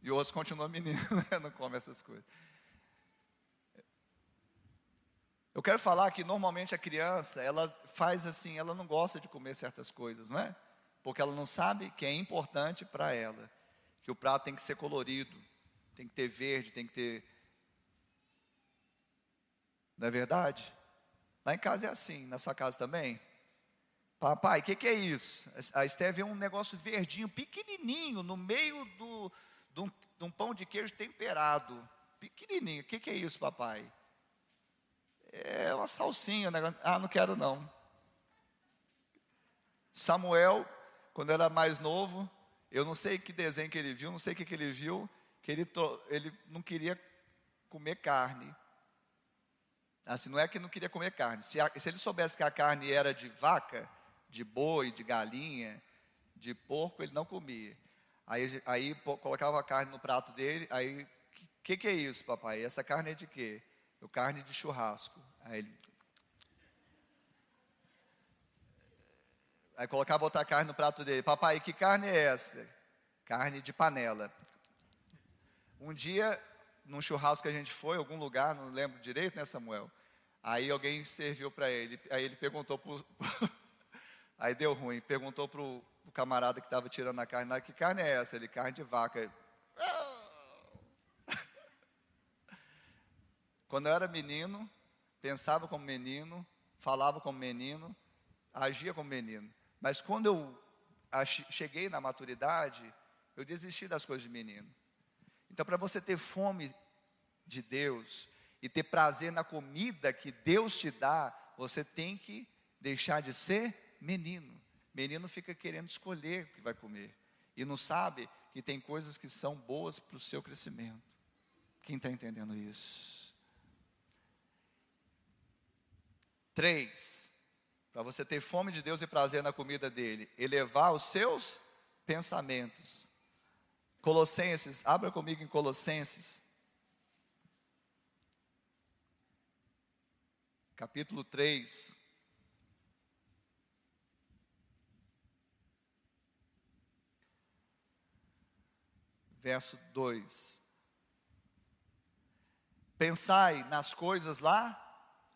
E outros continuam menino, *laughs* né? não come essas coisas. Eu quero falar que normalmente a criança, ela faz assim, ela não gosta de comer certas coisas, não é? Porque ela não sabe que é importante para ela, que o prato tem que ser colorido, tem que ter verde, tem que ter. Não é verdade? Lá em casa é assim, na sua casa também? Papai, o que, que, é isso? A Esté vê um negócio verdinho, pequenininho, no meio do, um, de um pão de queijo temperado. Pequenininho. O que, que, é isso, papai? É uma salsinha. Né? Ah, não quero não. Samuel, quando era mais novo, eu não sei que desenho que ele viu, não sei o que, que ele viu, que ele, ele não queria comer carne. Assim, não é que não queria comer carne. Se, a, se ele soubesse que a carne era de vaca, de boi, de galinha, de porco, ele não comia. Aí, aí colocava a carne no prato dele, aí, o que, que é isso, papai? Essa carne é de quê? É carne de churrasco. Aí ele. Aí colocava outra carne no prato dele. Papai, que carne é essa? Carne de panela. Um dia, num churrasco que a gente foi, algum lugar, não lembro direito, né, Samuel? Aí alguém serviu para ele. Aí ele perguntou pro. *laughs* aí deu ruim. Perguntou para o camarada que estava tirando a carne lá: que carne é essa? Ele, carne de vaca. Quando eu era menino, pensava como menino, falava como menino, agia como menino. Mas quando eu cheguei na maturidade, eu desisti das coisas de menino. Então, para você ter fome de Deus e ter prazer na comida que Deus te dá, você tem que deixar de ser menino. Menino fica querendo escolher o que vai comer e não sabe que tem coisas que são boas para o seu crescimento. Quem está entendendo isso? Três, para você ter fome de Deus e prazer na comida dele, elevar os seus pensamentos. Colossenses, abra comigo em Colossenses, capítulo 3. Verso 2. Pensai nas coisas lá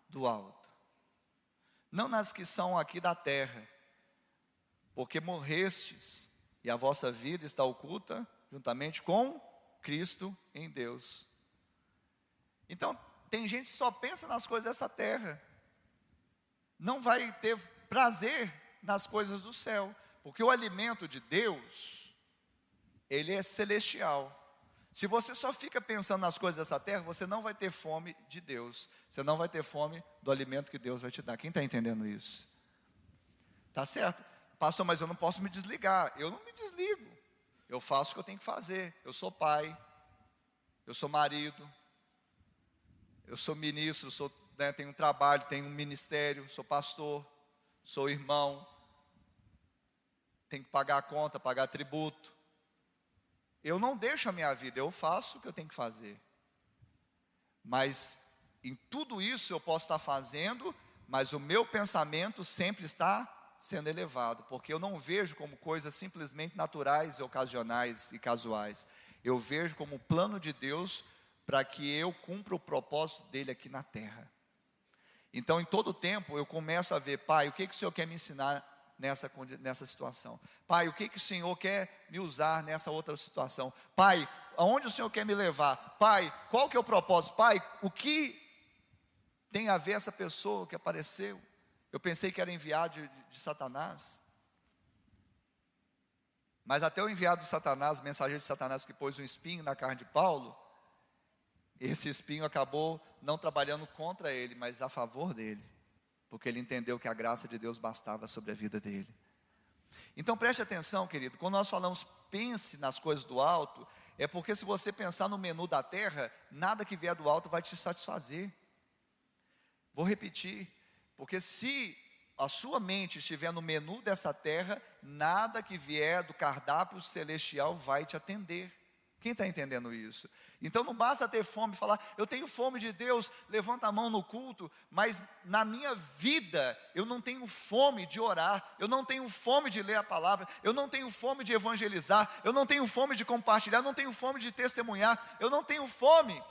do alto não nas que são aqui da terra, porque morrestes e a vossa vida está oculta juntamente com Cristo em Deus. Então, tem gente que só pensa nas coisas dessa terra, não vai ter prazer nas coisas do céu, porque o alimento de Deus, ele é celestial. Se você só fica pensando nas coisas dessa terra, você não vai ter fome de Deus. Você não vai ter fome do alimento que Deus vai te dar. Quem está entendendo isso? Tá certo? Pastor, mas eu não posso me desligar. Eu não me desligo. Eu faço o que eu tenho que fazer. Eu sou pai. Eu sou marido. Eu sou ministro. Sou, né, tenho um trabalho, tenho um ministério. Sou pastor. Sou irmão. Tenho que pagar a conta, pagar tributo. Eu não deixo a minha vida, eu faço o que eu tenho que fazer. Mas em tudo isso eu posso estar fazendo, mas o meu pensamento sempre está sendo elevado, porque eu não vejo como coisas simplesmente naturais, ocasionais e casuais. Eu vejo como plano de Deus para que eu cumpra o propósito dele aqui na terra. Então, em todo tempo, eu começo a ver, Pai, o que, que o Senhor quer me ensinar nessa, nessa situação. Pai, o que, que o Senhor quer me usar nessa outra situação? Pai, aonde o Senhor quer me levar? Pai, qual que é o propósito? Pai, o que tem a ver essa pessoa que apareceu? Eu pensei que era enviado de, de, Satanás. Mas até o enviado de Satanás, o mensageiro de Satanás que pôs um espinho na carne de Paulo, esse espinho acabou não trabalhando contra ele, mas a favor dele porque ele entendeu que a graça de Deus bastava sobre a vida dele. Então preste atenção, querido, quando nós falamos pense nas coisas do alto, é porque se você pensar no menu da terra, nada que vier do alto vai te satisfazer. Vou repetir, porque se a sua mente estiver no menu dessa terra, nada que vier do cardápio celestial vai te atender. Quem está entendendo isso? Então não basta ter fome e falar, eu tenho fome de Deus, levanta a mão no culto, mas na minha vida eu não tenho fome de orar, eu não tenho fome de ler a palavra, eu não tenho fome de evangelizar, eu não tenho fome de compartilhar, eu não tenho fome de testemunhar, eu não tenho fome.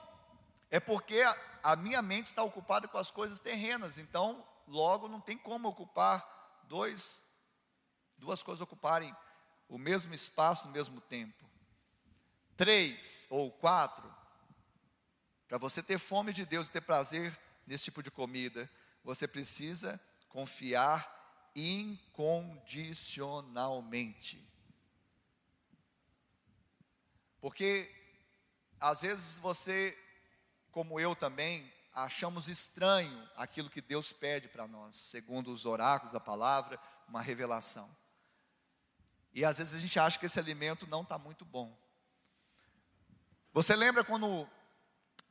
É porque a, minha mente está ocupada com as coisas terrenas, então logo não tem como ocupar dois, duas coisas ocuparem o mesmo espaço no mesmo tempo três ou quatro, para você ter fome de Deus e ter prazer nesse tipo de comida, você precisa confiar incondicionalmente. Porque às vezes você, como eu também, achamos estranho aquilo que Deus pede para nós, segundo os oráculos, a palavra, uma revelação. E às vezes a gente acha que esse alimento não está muito bom. Você lembra quando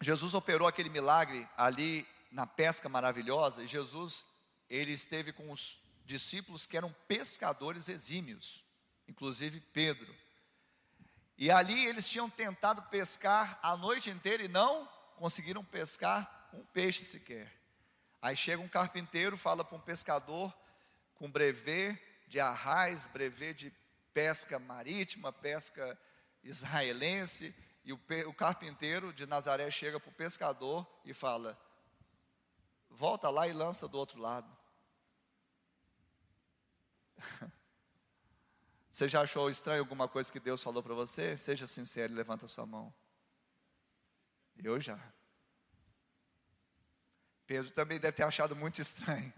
Jesus operou aquele milagre ali na pesca maravilhosa? E Jesus, ele esteve com os discípulos que eram pescadores exímios, inclusive Pedro. E ali eles tinham tentado pescar a noite inteira e não conseguiram pescar um peixe sequer. Aí chega um carpinteiro, fala para um pescador com brevet de arraiz, brevet de pesca marítima, pesca israelense, e o, o carpinteiro de Nazaré chega para o pescador e fala: volta lá e lança do outro lado. *laughs* Você já achou estranho alguma coisa que Deus falou para você? Seja sincero e levanta sua mão. Eu já. Pedro também deve ter achado muito estranho.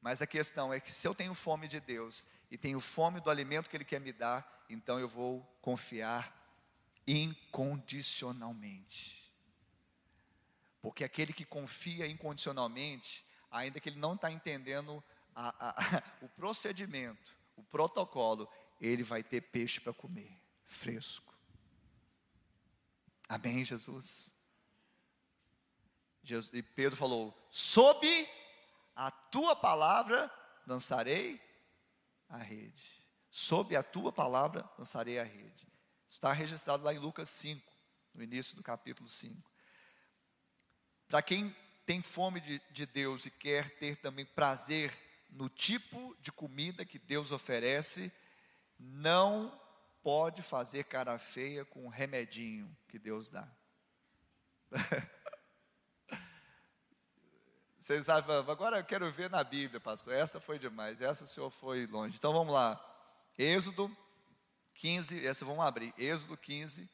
Mas a questão é que se eu tenho fome de Deus e tenho fome do alimento que Ele quer me dar, então eu vou confiar incondicionalmente. Porque aquele que confia incondicionalmente, ainda que ele não está entendendo a, a, a, *laughs* o procedimento, o protocolo, ele vai ter peixe para comer, fresco. Amém, Jesus? Jesus? E Pedro falou: sob a tua palavra lançarei a rede. Sob a tua palavra lançarei a rede. Está registrado lá em Lucas 5, no início do capítulo 5. Para quem tem fome de, de Deus e quer ter também prazer no tipo de comida que Deus oferece, não pode fazer cara feia com o remedinho que Deus dá. *laughs* Vocês sabem, agora eu quero ver na Bíblia, pastor. Essa foi demais, essa o senhor foi longe. Então vamos lá. Êxodo 15, essa vamos abrir, Êxodo 15.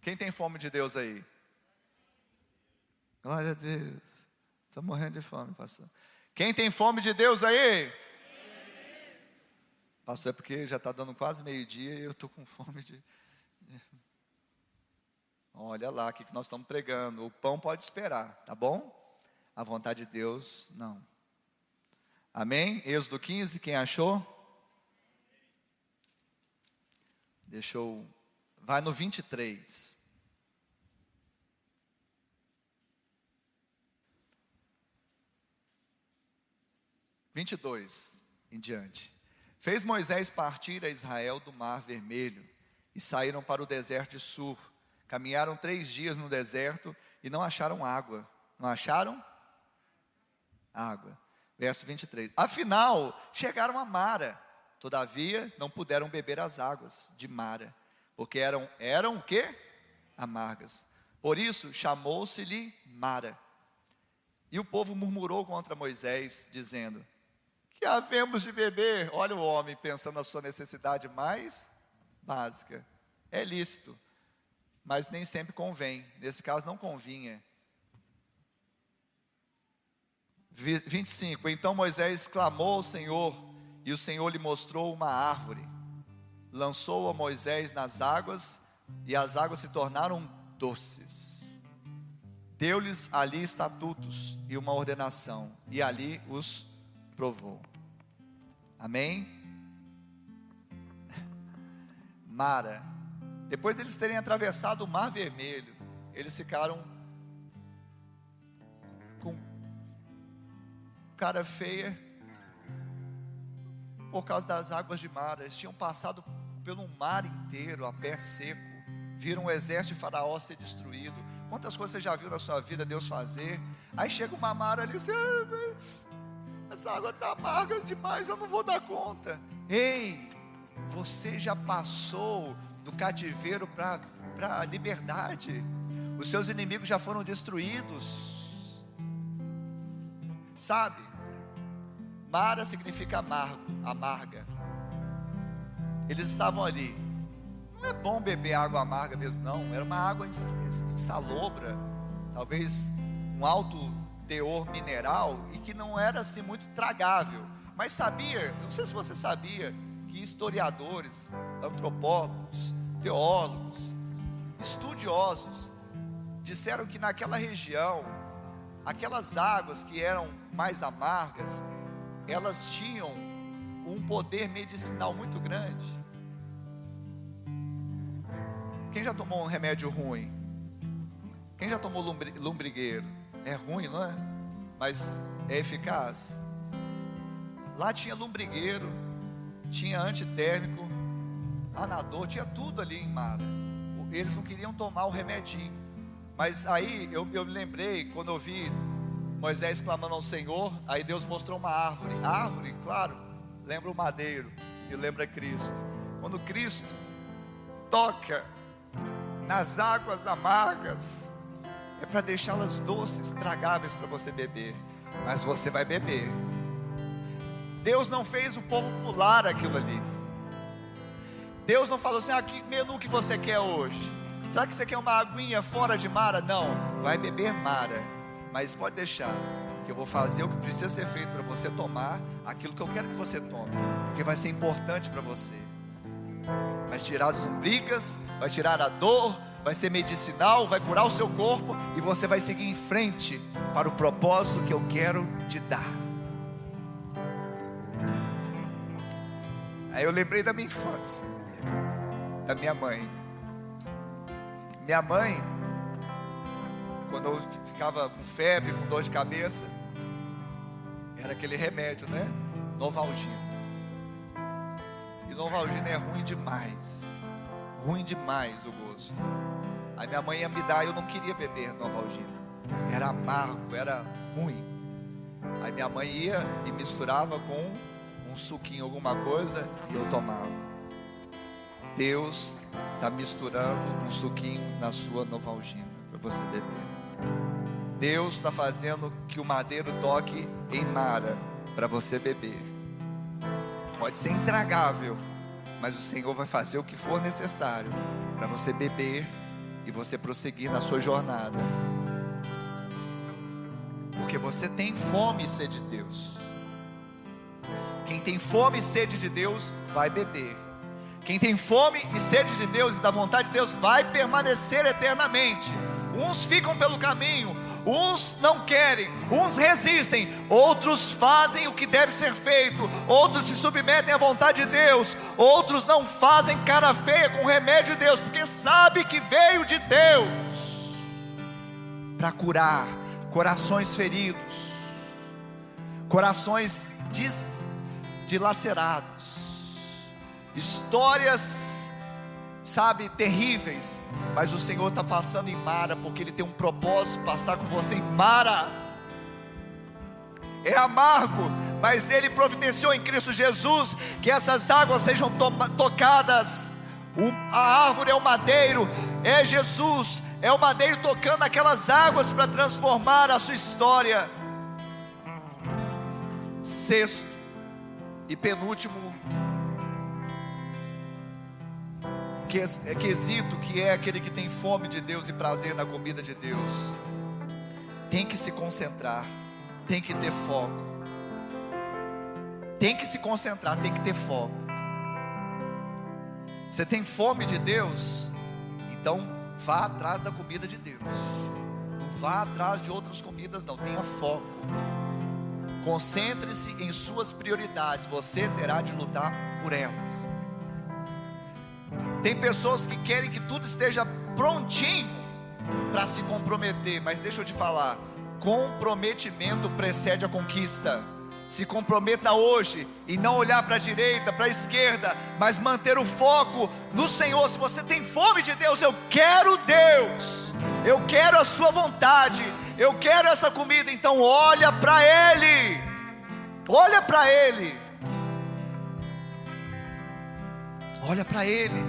Quem tem fome de Deus aí? Glória a Deus. Estou morrendo de fome, pastor. Quem tem fome de Deus aí? Pastor, é porque já está dando quase meio-dia e eu estou com fome de. Olha lá o que nós estamos pregando. O pão pode esperar, tá bom? A vontade de Deus, não. Amém? Êxodo 15, quem achou? Deixa eu. Vai no 23. Vinte e dois em diante. Fez Moisés partir a Israel do mar vermelho e saíram para o deserto de Sur. Caminharam três dias no deserto e não acharam água. Não acharam? Água. Verso 23. Afinal, chegaram a Mara, todavia não puderam beber as águas de Mara, porque eram, eram o quê? Amargas. Por isso, chamou-se-lhe Mara. E o povo murmurou contra Moisés, dizendo: Que havemos de beber? Olha o homem pensando na sua necessidade mais básica. É lícito, mas nem sempre convém. Nesse caso, não convinha. 25: Então Moisés clamou ao Senhor, e o Senhor lhe mostrou uma árvore. Lançou a Moisés nas águas, e as águas se tornaram doces. Deu-lhes ali estatutos e uma ordenação, e ali os provou. Amém? *laughs* Mara. Depois de eles terem atravessado o Mar Vermelho, eles ficaram cara feia, por causa das águas de Mara. Eles tinham passado pelo mar inteiro a pé seco. Viram o exército de Faraó ser destruído. Quantas coisas você já viu na sua vida Deus fazer? Aí chega uma Mara ali e você, ah, essa água está amarga demais, eu não vou dar conta. Ei, você já passou do cativeiro para a liberdade. Os seus inimigos já foram destruídos. Sabe? Mara significa amargo, amarga. Eles estavam ali. Não é bom beber água amarga mesmo, não. Era uma água insalobra, talvez um alto teor mineral e que não era assim muito tragável. Mas sabia, não sei se você sabia, que historiadores, antropólogos, teólogos, estudiosos disseram que naquela região, aquelas águas que eram mais amargas, elas tinham um poder medicinal muito grande. Quem já tomou um remédio ruim? Quem já tomou lombrigueiro? É ruim, não é? Mas é eficaz. Lá tinha lombrigueiro, tinha antitérmico, anador, tinha tudo ali em Mara. Eles não queriam tomar o remedinho. Mas aí eu, eu me lembrei, quando eu vi Moisés clamando ao Senhor, aí Deus mostrou uma árvore. árvore, claro, lembra o madeiro e lembra Cristo. Quando Cristo toca nas águas amargas, é para deixá-las doces, tragáveis para você beber, mas você vai beber. Deus não fez o povo pular aquilo ali. Deus não falou assim: ah, que menu que você quer hoje? Será que você quer uma aguinha fora de Mara? Não, vai beber Mara, mas pode deixar, que eu vou fazer o que precisa ser feito para você tomar aquilo que eu quero que você tome, porque vai ser importante para você. Vai tirar as brigas, vai tirar a dor, vai ser medicinal, vai curar o seu corpo e você vai seguir em frente para o propósito que eu quero te dar. Aí eu lembrei da minha infância, da minha mãe. Minha mãe, quando eu ficava com febre, com dor de cabeça, era aquele remédio, né? Novalgina. E Novalgina é ruim demais. Ruim demais o gosto. Aí minha mãe ia me dar, eu não queria beber Novalgina. Era amargo, era ruim. Aí minha mãe ia e misturava com um suquinho, alguma coisa, e eu tomava. Deus está misturando um suquinho na sua Novalgina para você beber. Deus está fazendo que o madeiro toque em Mara para você beber. Pode ser intragável, mas o Senhor vai fazer o que for necessário para você beber e você prosseguir na sua jornada. Porque você tem fome e sede de Deus. Quem tem fome e sede de Deus vai beber. Quem tem fome e sede de Deus e da vontade de Deus vai permanecer eternamente. Uns ficam pelo caminho, Uns não querem, uns resistem, outros fazem o que deve ser feito, outros se submetem à vontade de Deus, outros não fazem cara feia com o remédio de Deus, porque sabe que veio de Deus para curar corações feridos, corações dilacerados, histórias sabe, terríveis, mas o Senhor está passando em Mara, porque Ele tem um propósito passar com você em Mara. É amargo, mas Ele providenciou em Cristo Jesus que essas águas sejam tocadas. O, a árvore é o madeiro, é Jesus, é o madeiro tocando aquelas águas para transformar a sua história. Sexto e penúltimo quesito que é aquele que tem fome de Deus e prazer na comida de Deus, tem que se concentrar, tem que ter foco, tem que se concentrar, tem que ter foco. Você tem fome de Deus, então vá atrás da comida de Deus, vá atrás de outras comidas, não, tenha foco. Concentre-se em suas prioridades, você terá de lutar por elas. Tem pessoas que querem que tudo esteja prontinho para se comprometer, mas deixa eu te falar: comprometimento precede a conquista. Se comprometa hoje em não olhar para a direita, para a esquerda, mas manter o foco no Senhor. Se você tem fome de Deus, eu quero Deus, eu quero a Sua vontade, eu quero essa comida, então olha para Ele, olha para Ele, olha para Ele.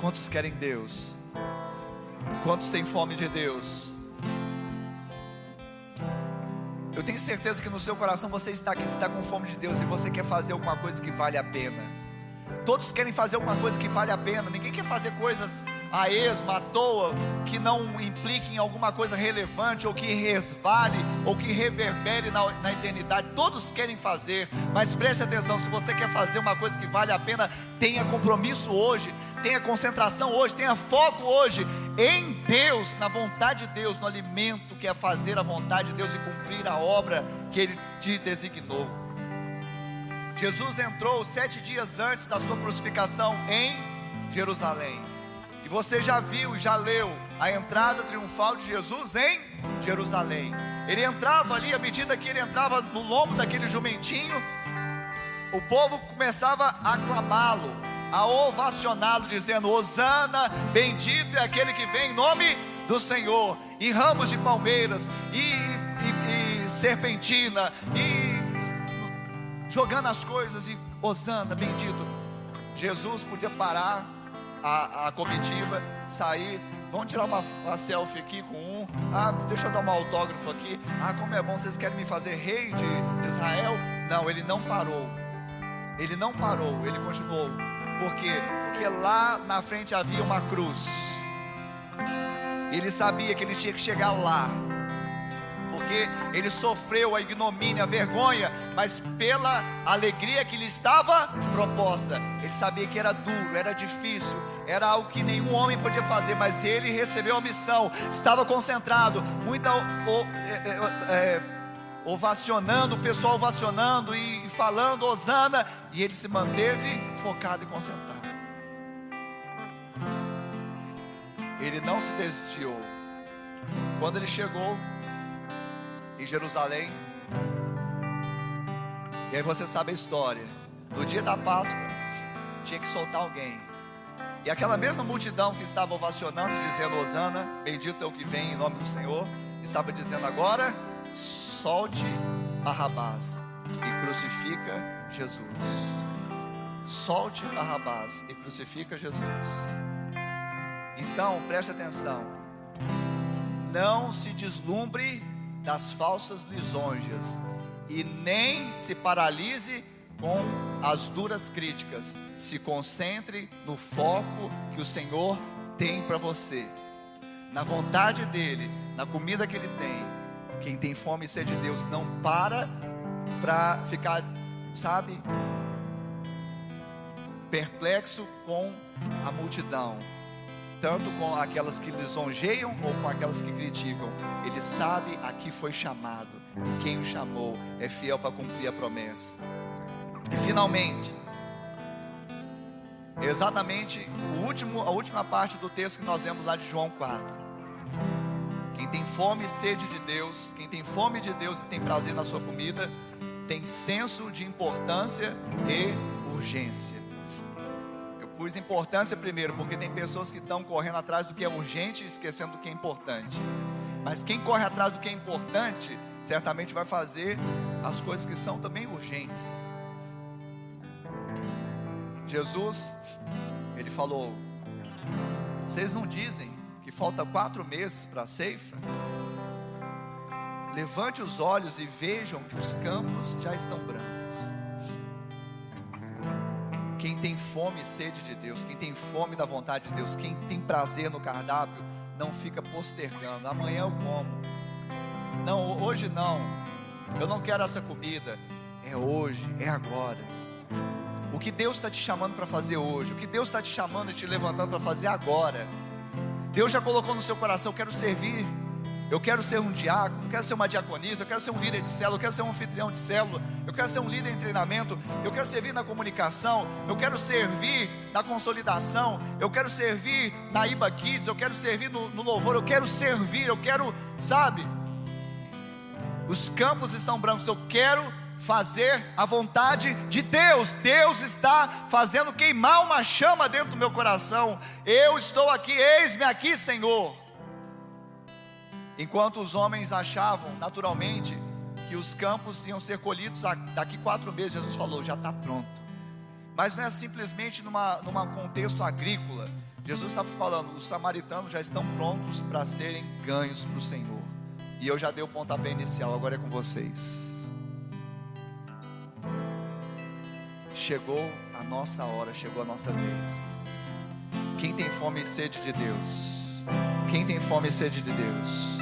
Quantos querem Deus? Quantos têm fome de Deus? Eu tenho certeza que no seu coração você está aqui, está com fome de Deus e você quer fazer alguma coisa que vale a pena. Todos querem fazer alguma coisa que vale a pena. Ninguém quer fazer coisas a esmo, à toa, que não impliquem alguma coisa relevante, ou que resvale, ou que reverbere na, na eternidade. Todos querem fazer, mas preste atenção: se você quer fazer uma coisa que vale a pena, tenha compromisso hoje, tenha concentração hoje, tenha foco hoje em Deus, na vontade de Deus, no alimento que é fazer a vontade de Deus e cumprir a obra que Ele te designou. Jesus entrou sete dias antes da sua crucificação em Jerusalém. E você já viu, já leu a entrada triunfal de Jesus em Jerusalém. Ele entrava ali, à medida que ele entrava no lombo daquele jumentinho, o povo começava a aclamá-lo, a ovacioná-lo, dizendo: Hosana, bendito é aquele que vem em nome do Senhor, e ramos de palmeiras, e, e, e serpentina, e jogando as coisas, e Hosana, bendito. Jesus podia parar a, a comitiva, sair, vamos tirar uma, uma, selfie aqui com um, ah, deixa eu dar um autógrafo aqui, ah, como é bom, vocês querem me fazer rei de, de Israel? Não, ele não parou, ele não parou, ele continuou. Por quê? Porque lá na frente havia uma cruz. Ele sabia que ele tinha que chegar lá. Porque ele sofreu a ignomínia, a vergonha, mas pela alegria que lhe estava proposta. Ele sabia que era duro, era difícil, era algo que nenhum homem podia fazer, mas ele recebeu a missão, estava concentrado, muita o, é, é, é, ovacionando, o pessoal ovacionando e, e falando, Osana, e ele se manteve focado e concentrado. Ele não se desviou. Quando ele chegou em Jerusalém, e aí você sabe a história. No dia da Páscoa, tinha que soltar alguém. E aquela mesma multidão que estava ovacionando, dizendo: Osana, bendito é o que vem em nome do Senhor, estava dizendo agora: solte Barrabás e crucifica Jesus. Solte Barrabás e crucifica Jesus. Então, preste atenção. Não se deslumbre das falsas lisonjas e nem se paralise com as duras críticas. Se concentre no foco que o Senhor tem para você, na vontade dEle, na comida que Ele tem. Quem tem fome e sede de Deus não para para ficar, sabe, perplexo com a multidão, tanto com aquelas que lisonjeiam ou com aquelas que criticam. Ele sabe a que foi chamado, e quem o chamou é fiel para cumprir a promessa. E finalmente, exatamente o último, a última parte do texto que nós lemos lá de João 4. Quem tem fome e sede de Deus, quem tem fome de Deus e tem prazer na sua comida, tem senso de importância e urgência. Pus importância primeiro, porque tem pessoas que estão correndo atrás do que é urgente esquecendo do que é importante. Mas quem corre atrás do que é importante, certamente vai fazer as coisas que são também urgentes. Jesus, ele falou: Vocês não dizem que falta quatro meses para a ceifa? Levante os olhos e vejam que os campos já estão brancos. Quem tem fome e sede de Deus, quem tem fome da vontade de Deus, quem tem prazer no cardápio, não fica postergando. Amanhã eu como. Não, hoje não. Eu não quero essa comida. É hoje, é agora. O que Deus está te chamando para fazer hoje, o que Deus está te chamando e te levantando para fazer agora. Deus já colocou no seu coração: eu quero servir, eu quero ser um diácono, eu quero ser uma diaconisa, eu quero ser um líder de célula, eu quero ser um anfitrião de célula, eu quero ser um líder em treinamento, eu quero servir na comunicação, eu quero servir na consolidação, eu quero servir na IBA Kids, eu quero servir no, no louvor, eu quero servir, eu quero, sabe? os campos estão brancos. Eu quero fazer a vontade de Deus. Deus está fazendo queimar uma chama dentro do meu coração. Eu estou aqui, eis-me aqui, Senhor. Enquanto os homens achavam, naturalmente, que os campos iam ser colhidos daqui quatro meses, Jesus falou: já está pronto. Mas não é simplesmente numa, numa contexto agrícola. Jesus está falando: os samaritanos já estão prontos para serem ganhos para o Senhor. E eu já dei o pontapé inicial, agora é com vocês. Chegou a nossa hora, chegou a nossa vez. Quem tem fome e sede de Deus? Quem tem fome e sede de Deus?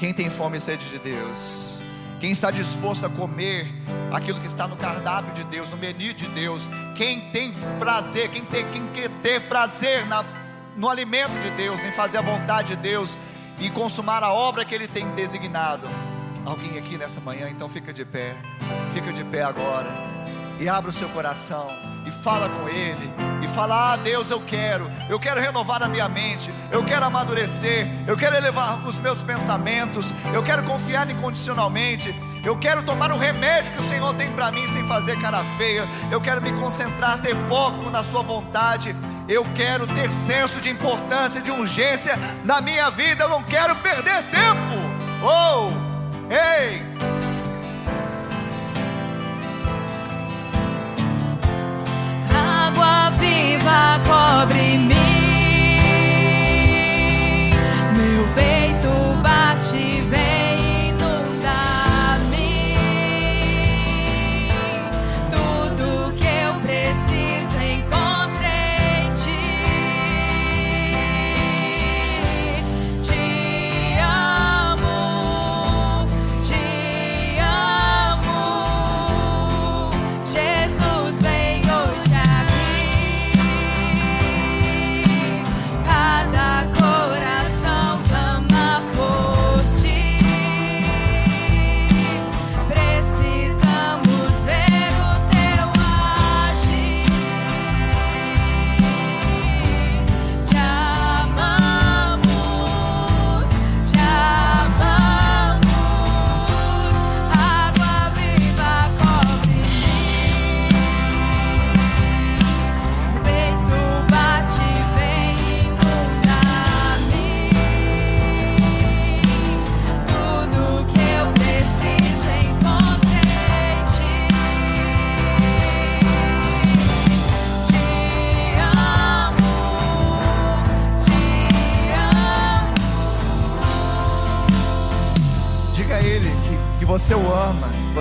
Quem tem fome e sede de Deus? Quem está disposto a comer aquilo que está no cardápio de Deus, no menu de Deus? Quem tem prazer, quem, tem, quem quer ter prazer na, no alimento de Deus, em fazer a vontade de Deus e consumar a obra que Ele tem designado? Alguém aqui nessa manhã, então fica de pé, fica de pé agora e abra o seu coração e fala com Ele, e fala: Ah, Deus, eu quero, eu quero renovar a minha mente, eu quero amadurecer, eu quero elevar os meus pensamentos, eu quero confiar incondicionalmente, eu quero tomar o remédio que o Senhor tem para mim sem fazer cara feia, eu quero me concentrar, ter foco na Sua vontade. Eu quero ter senso de importância, de urgência na minha vida. Eu não quero perder tempo. Oh, ei! Viva cobre-me.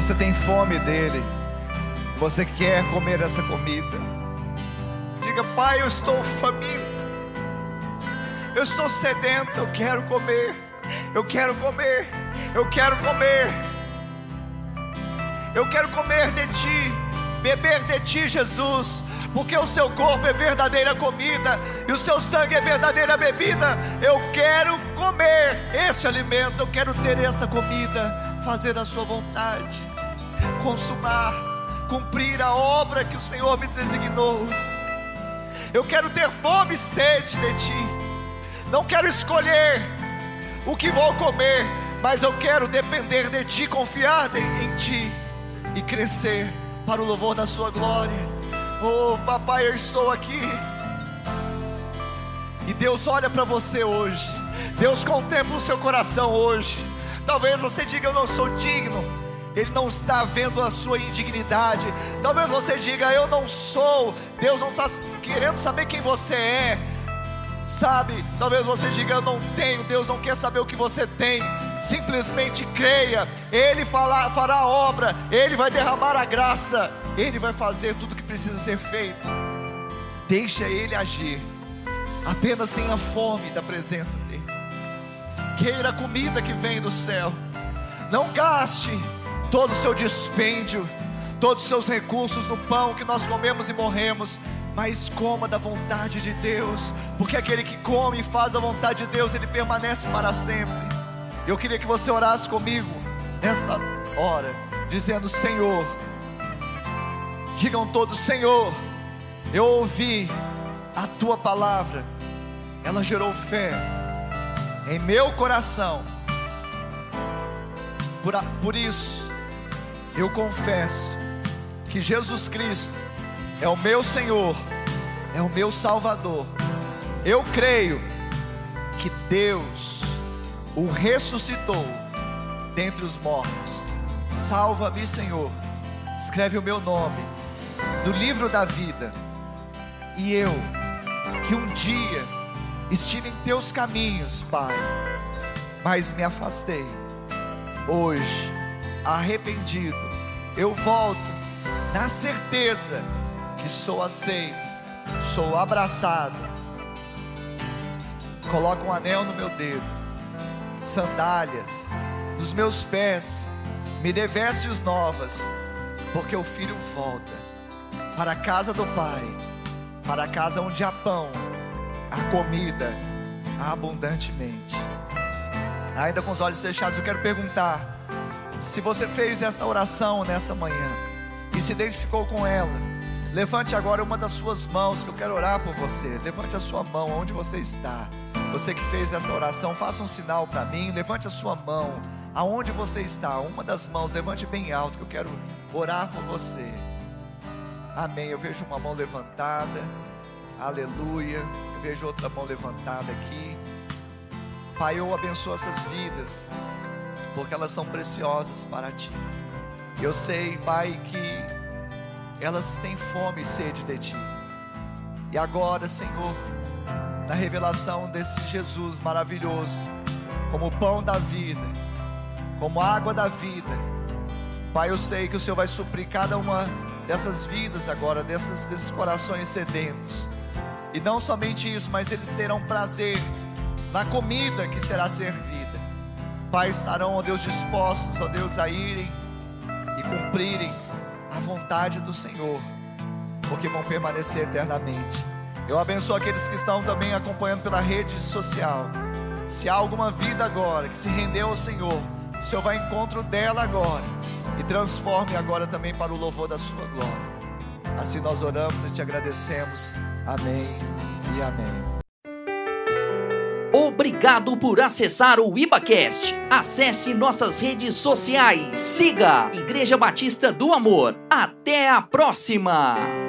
Você tem fome dele, você quer comer essa comida. Diga, Pai, eu estou faminto, eu estou sedento, eu quero comer, eu quero comer, eu quero comer, eu quero comer de Ti, beber de Ti, Jesus. Porque o seu corpo é verdadeira comida e o seu sangue é verdadeira bebida. Eu quero comer esse alimento, eu quero ter essa comida fazer a Sua vontade, consumar, cumprir a obra que o Senhor me designou. Eu quero ter fome e sede de Ti, não quero escolher o que vou comer, mas eu quero depender de Ti, confiar em Ti e crescer para o louvor da Sua glória. Oh, papai, eu estou aqui. E Deus olha para você hoje. Deus contempla o seu coração hoje. Talvez você diga: Eu não sou digno. Ele não está vendo a sua indignidade. Talvez você diga: Eu não sou. Deus não está querendo saber quem você é. Sabe? Talvez você diga: Eu não tenho. Deus não quer saber o que você tem. Simplesmente creia. Ele fará, fará a obra. Ele vai derramar a graça. Ele vai fazer tudo que precisa ser feito. Deixa Ele agir. Apenas tenha fome da presença queira a comida que vem do céu. Não gaste todo o seu dispêndio, todos os seus recursos no pão que nós comemos e morremos, mas coma da vontade de Deus, porque aquele que come e faz a vontade de Deus, ele permanece para sempre. Eu queria que você orasse comigo nesta hora, dizendo: Senhor, digam todos: Senhor, eu ouvi a tua palavra, ela gerou fé em meu coração. Por, por isso, eu confesso que Jesus Cristo é o meu Senhor, é o meu Salvador. Eu creio que Deus o ressuscitou dentre os mortos. Salva-me, Senhor. Escreve o meu nome no livro da vida. E eu, que um dia estive em teus caminhos, Pai, mas me afastei. Hoje, arrependido, eu volto na certeza que sou aceito, sou abraçado. Coloca um anel no meu dedo, sandálias nos meus pés, me dê vestes novas, porque o filho volta para a casa do Pai, para a casa onde há pão, há comida abundantemente. Ainda com os olhos fechados, eu quero perguntar: se você fez esta oração nessa manhã e se identificou com ela, levante agora uma das suas mãos, que eu quero orar por você. Levante a sua mão onde você está. Você que fez essa oração, faça um sinal para mim. Levante a sua mão aonde você está. Uma das mãos, levante bem alto, que eu quero orar por você. Amém. Eu vejo uma mão levantada. Aleluia. Eu vejo outra mão levantada aqui. Pai, eu abençoo essas vidas, porque elas são preciosas para ti. Eu sei, Pai, que elas têm fome e sede de ti. E agora, Senhor, na revelação desse Jesus maravilhoso, como pão da vida, como água da vida, Pai, eu sei que o Senhor vai suprir cada uma dessas vidas agora, dessas, desses corações sedentos. E não somente isso, mas eles terão prazer na comida que será servida. Pai, estarão, ó Deus, dispostos, ó Deus, a irem e cumprirem a vontade do Senhor, porque vão permanecer eternamente. Eu abençoo aqueles que estão também acompanhando pela rede social. Se há alguma vida agora que se rendeu ao Senhor, o Senhor vai ao encontro dela agora e transforme agora também para o louvor da sua glória. Assim nós oramos e te agradecemos. Amém e amém. Obrigado por acessar o IbaCast. Acesse nossas redes sociais. Siga Igreja Batista do Amor. Até a próxima!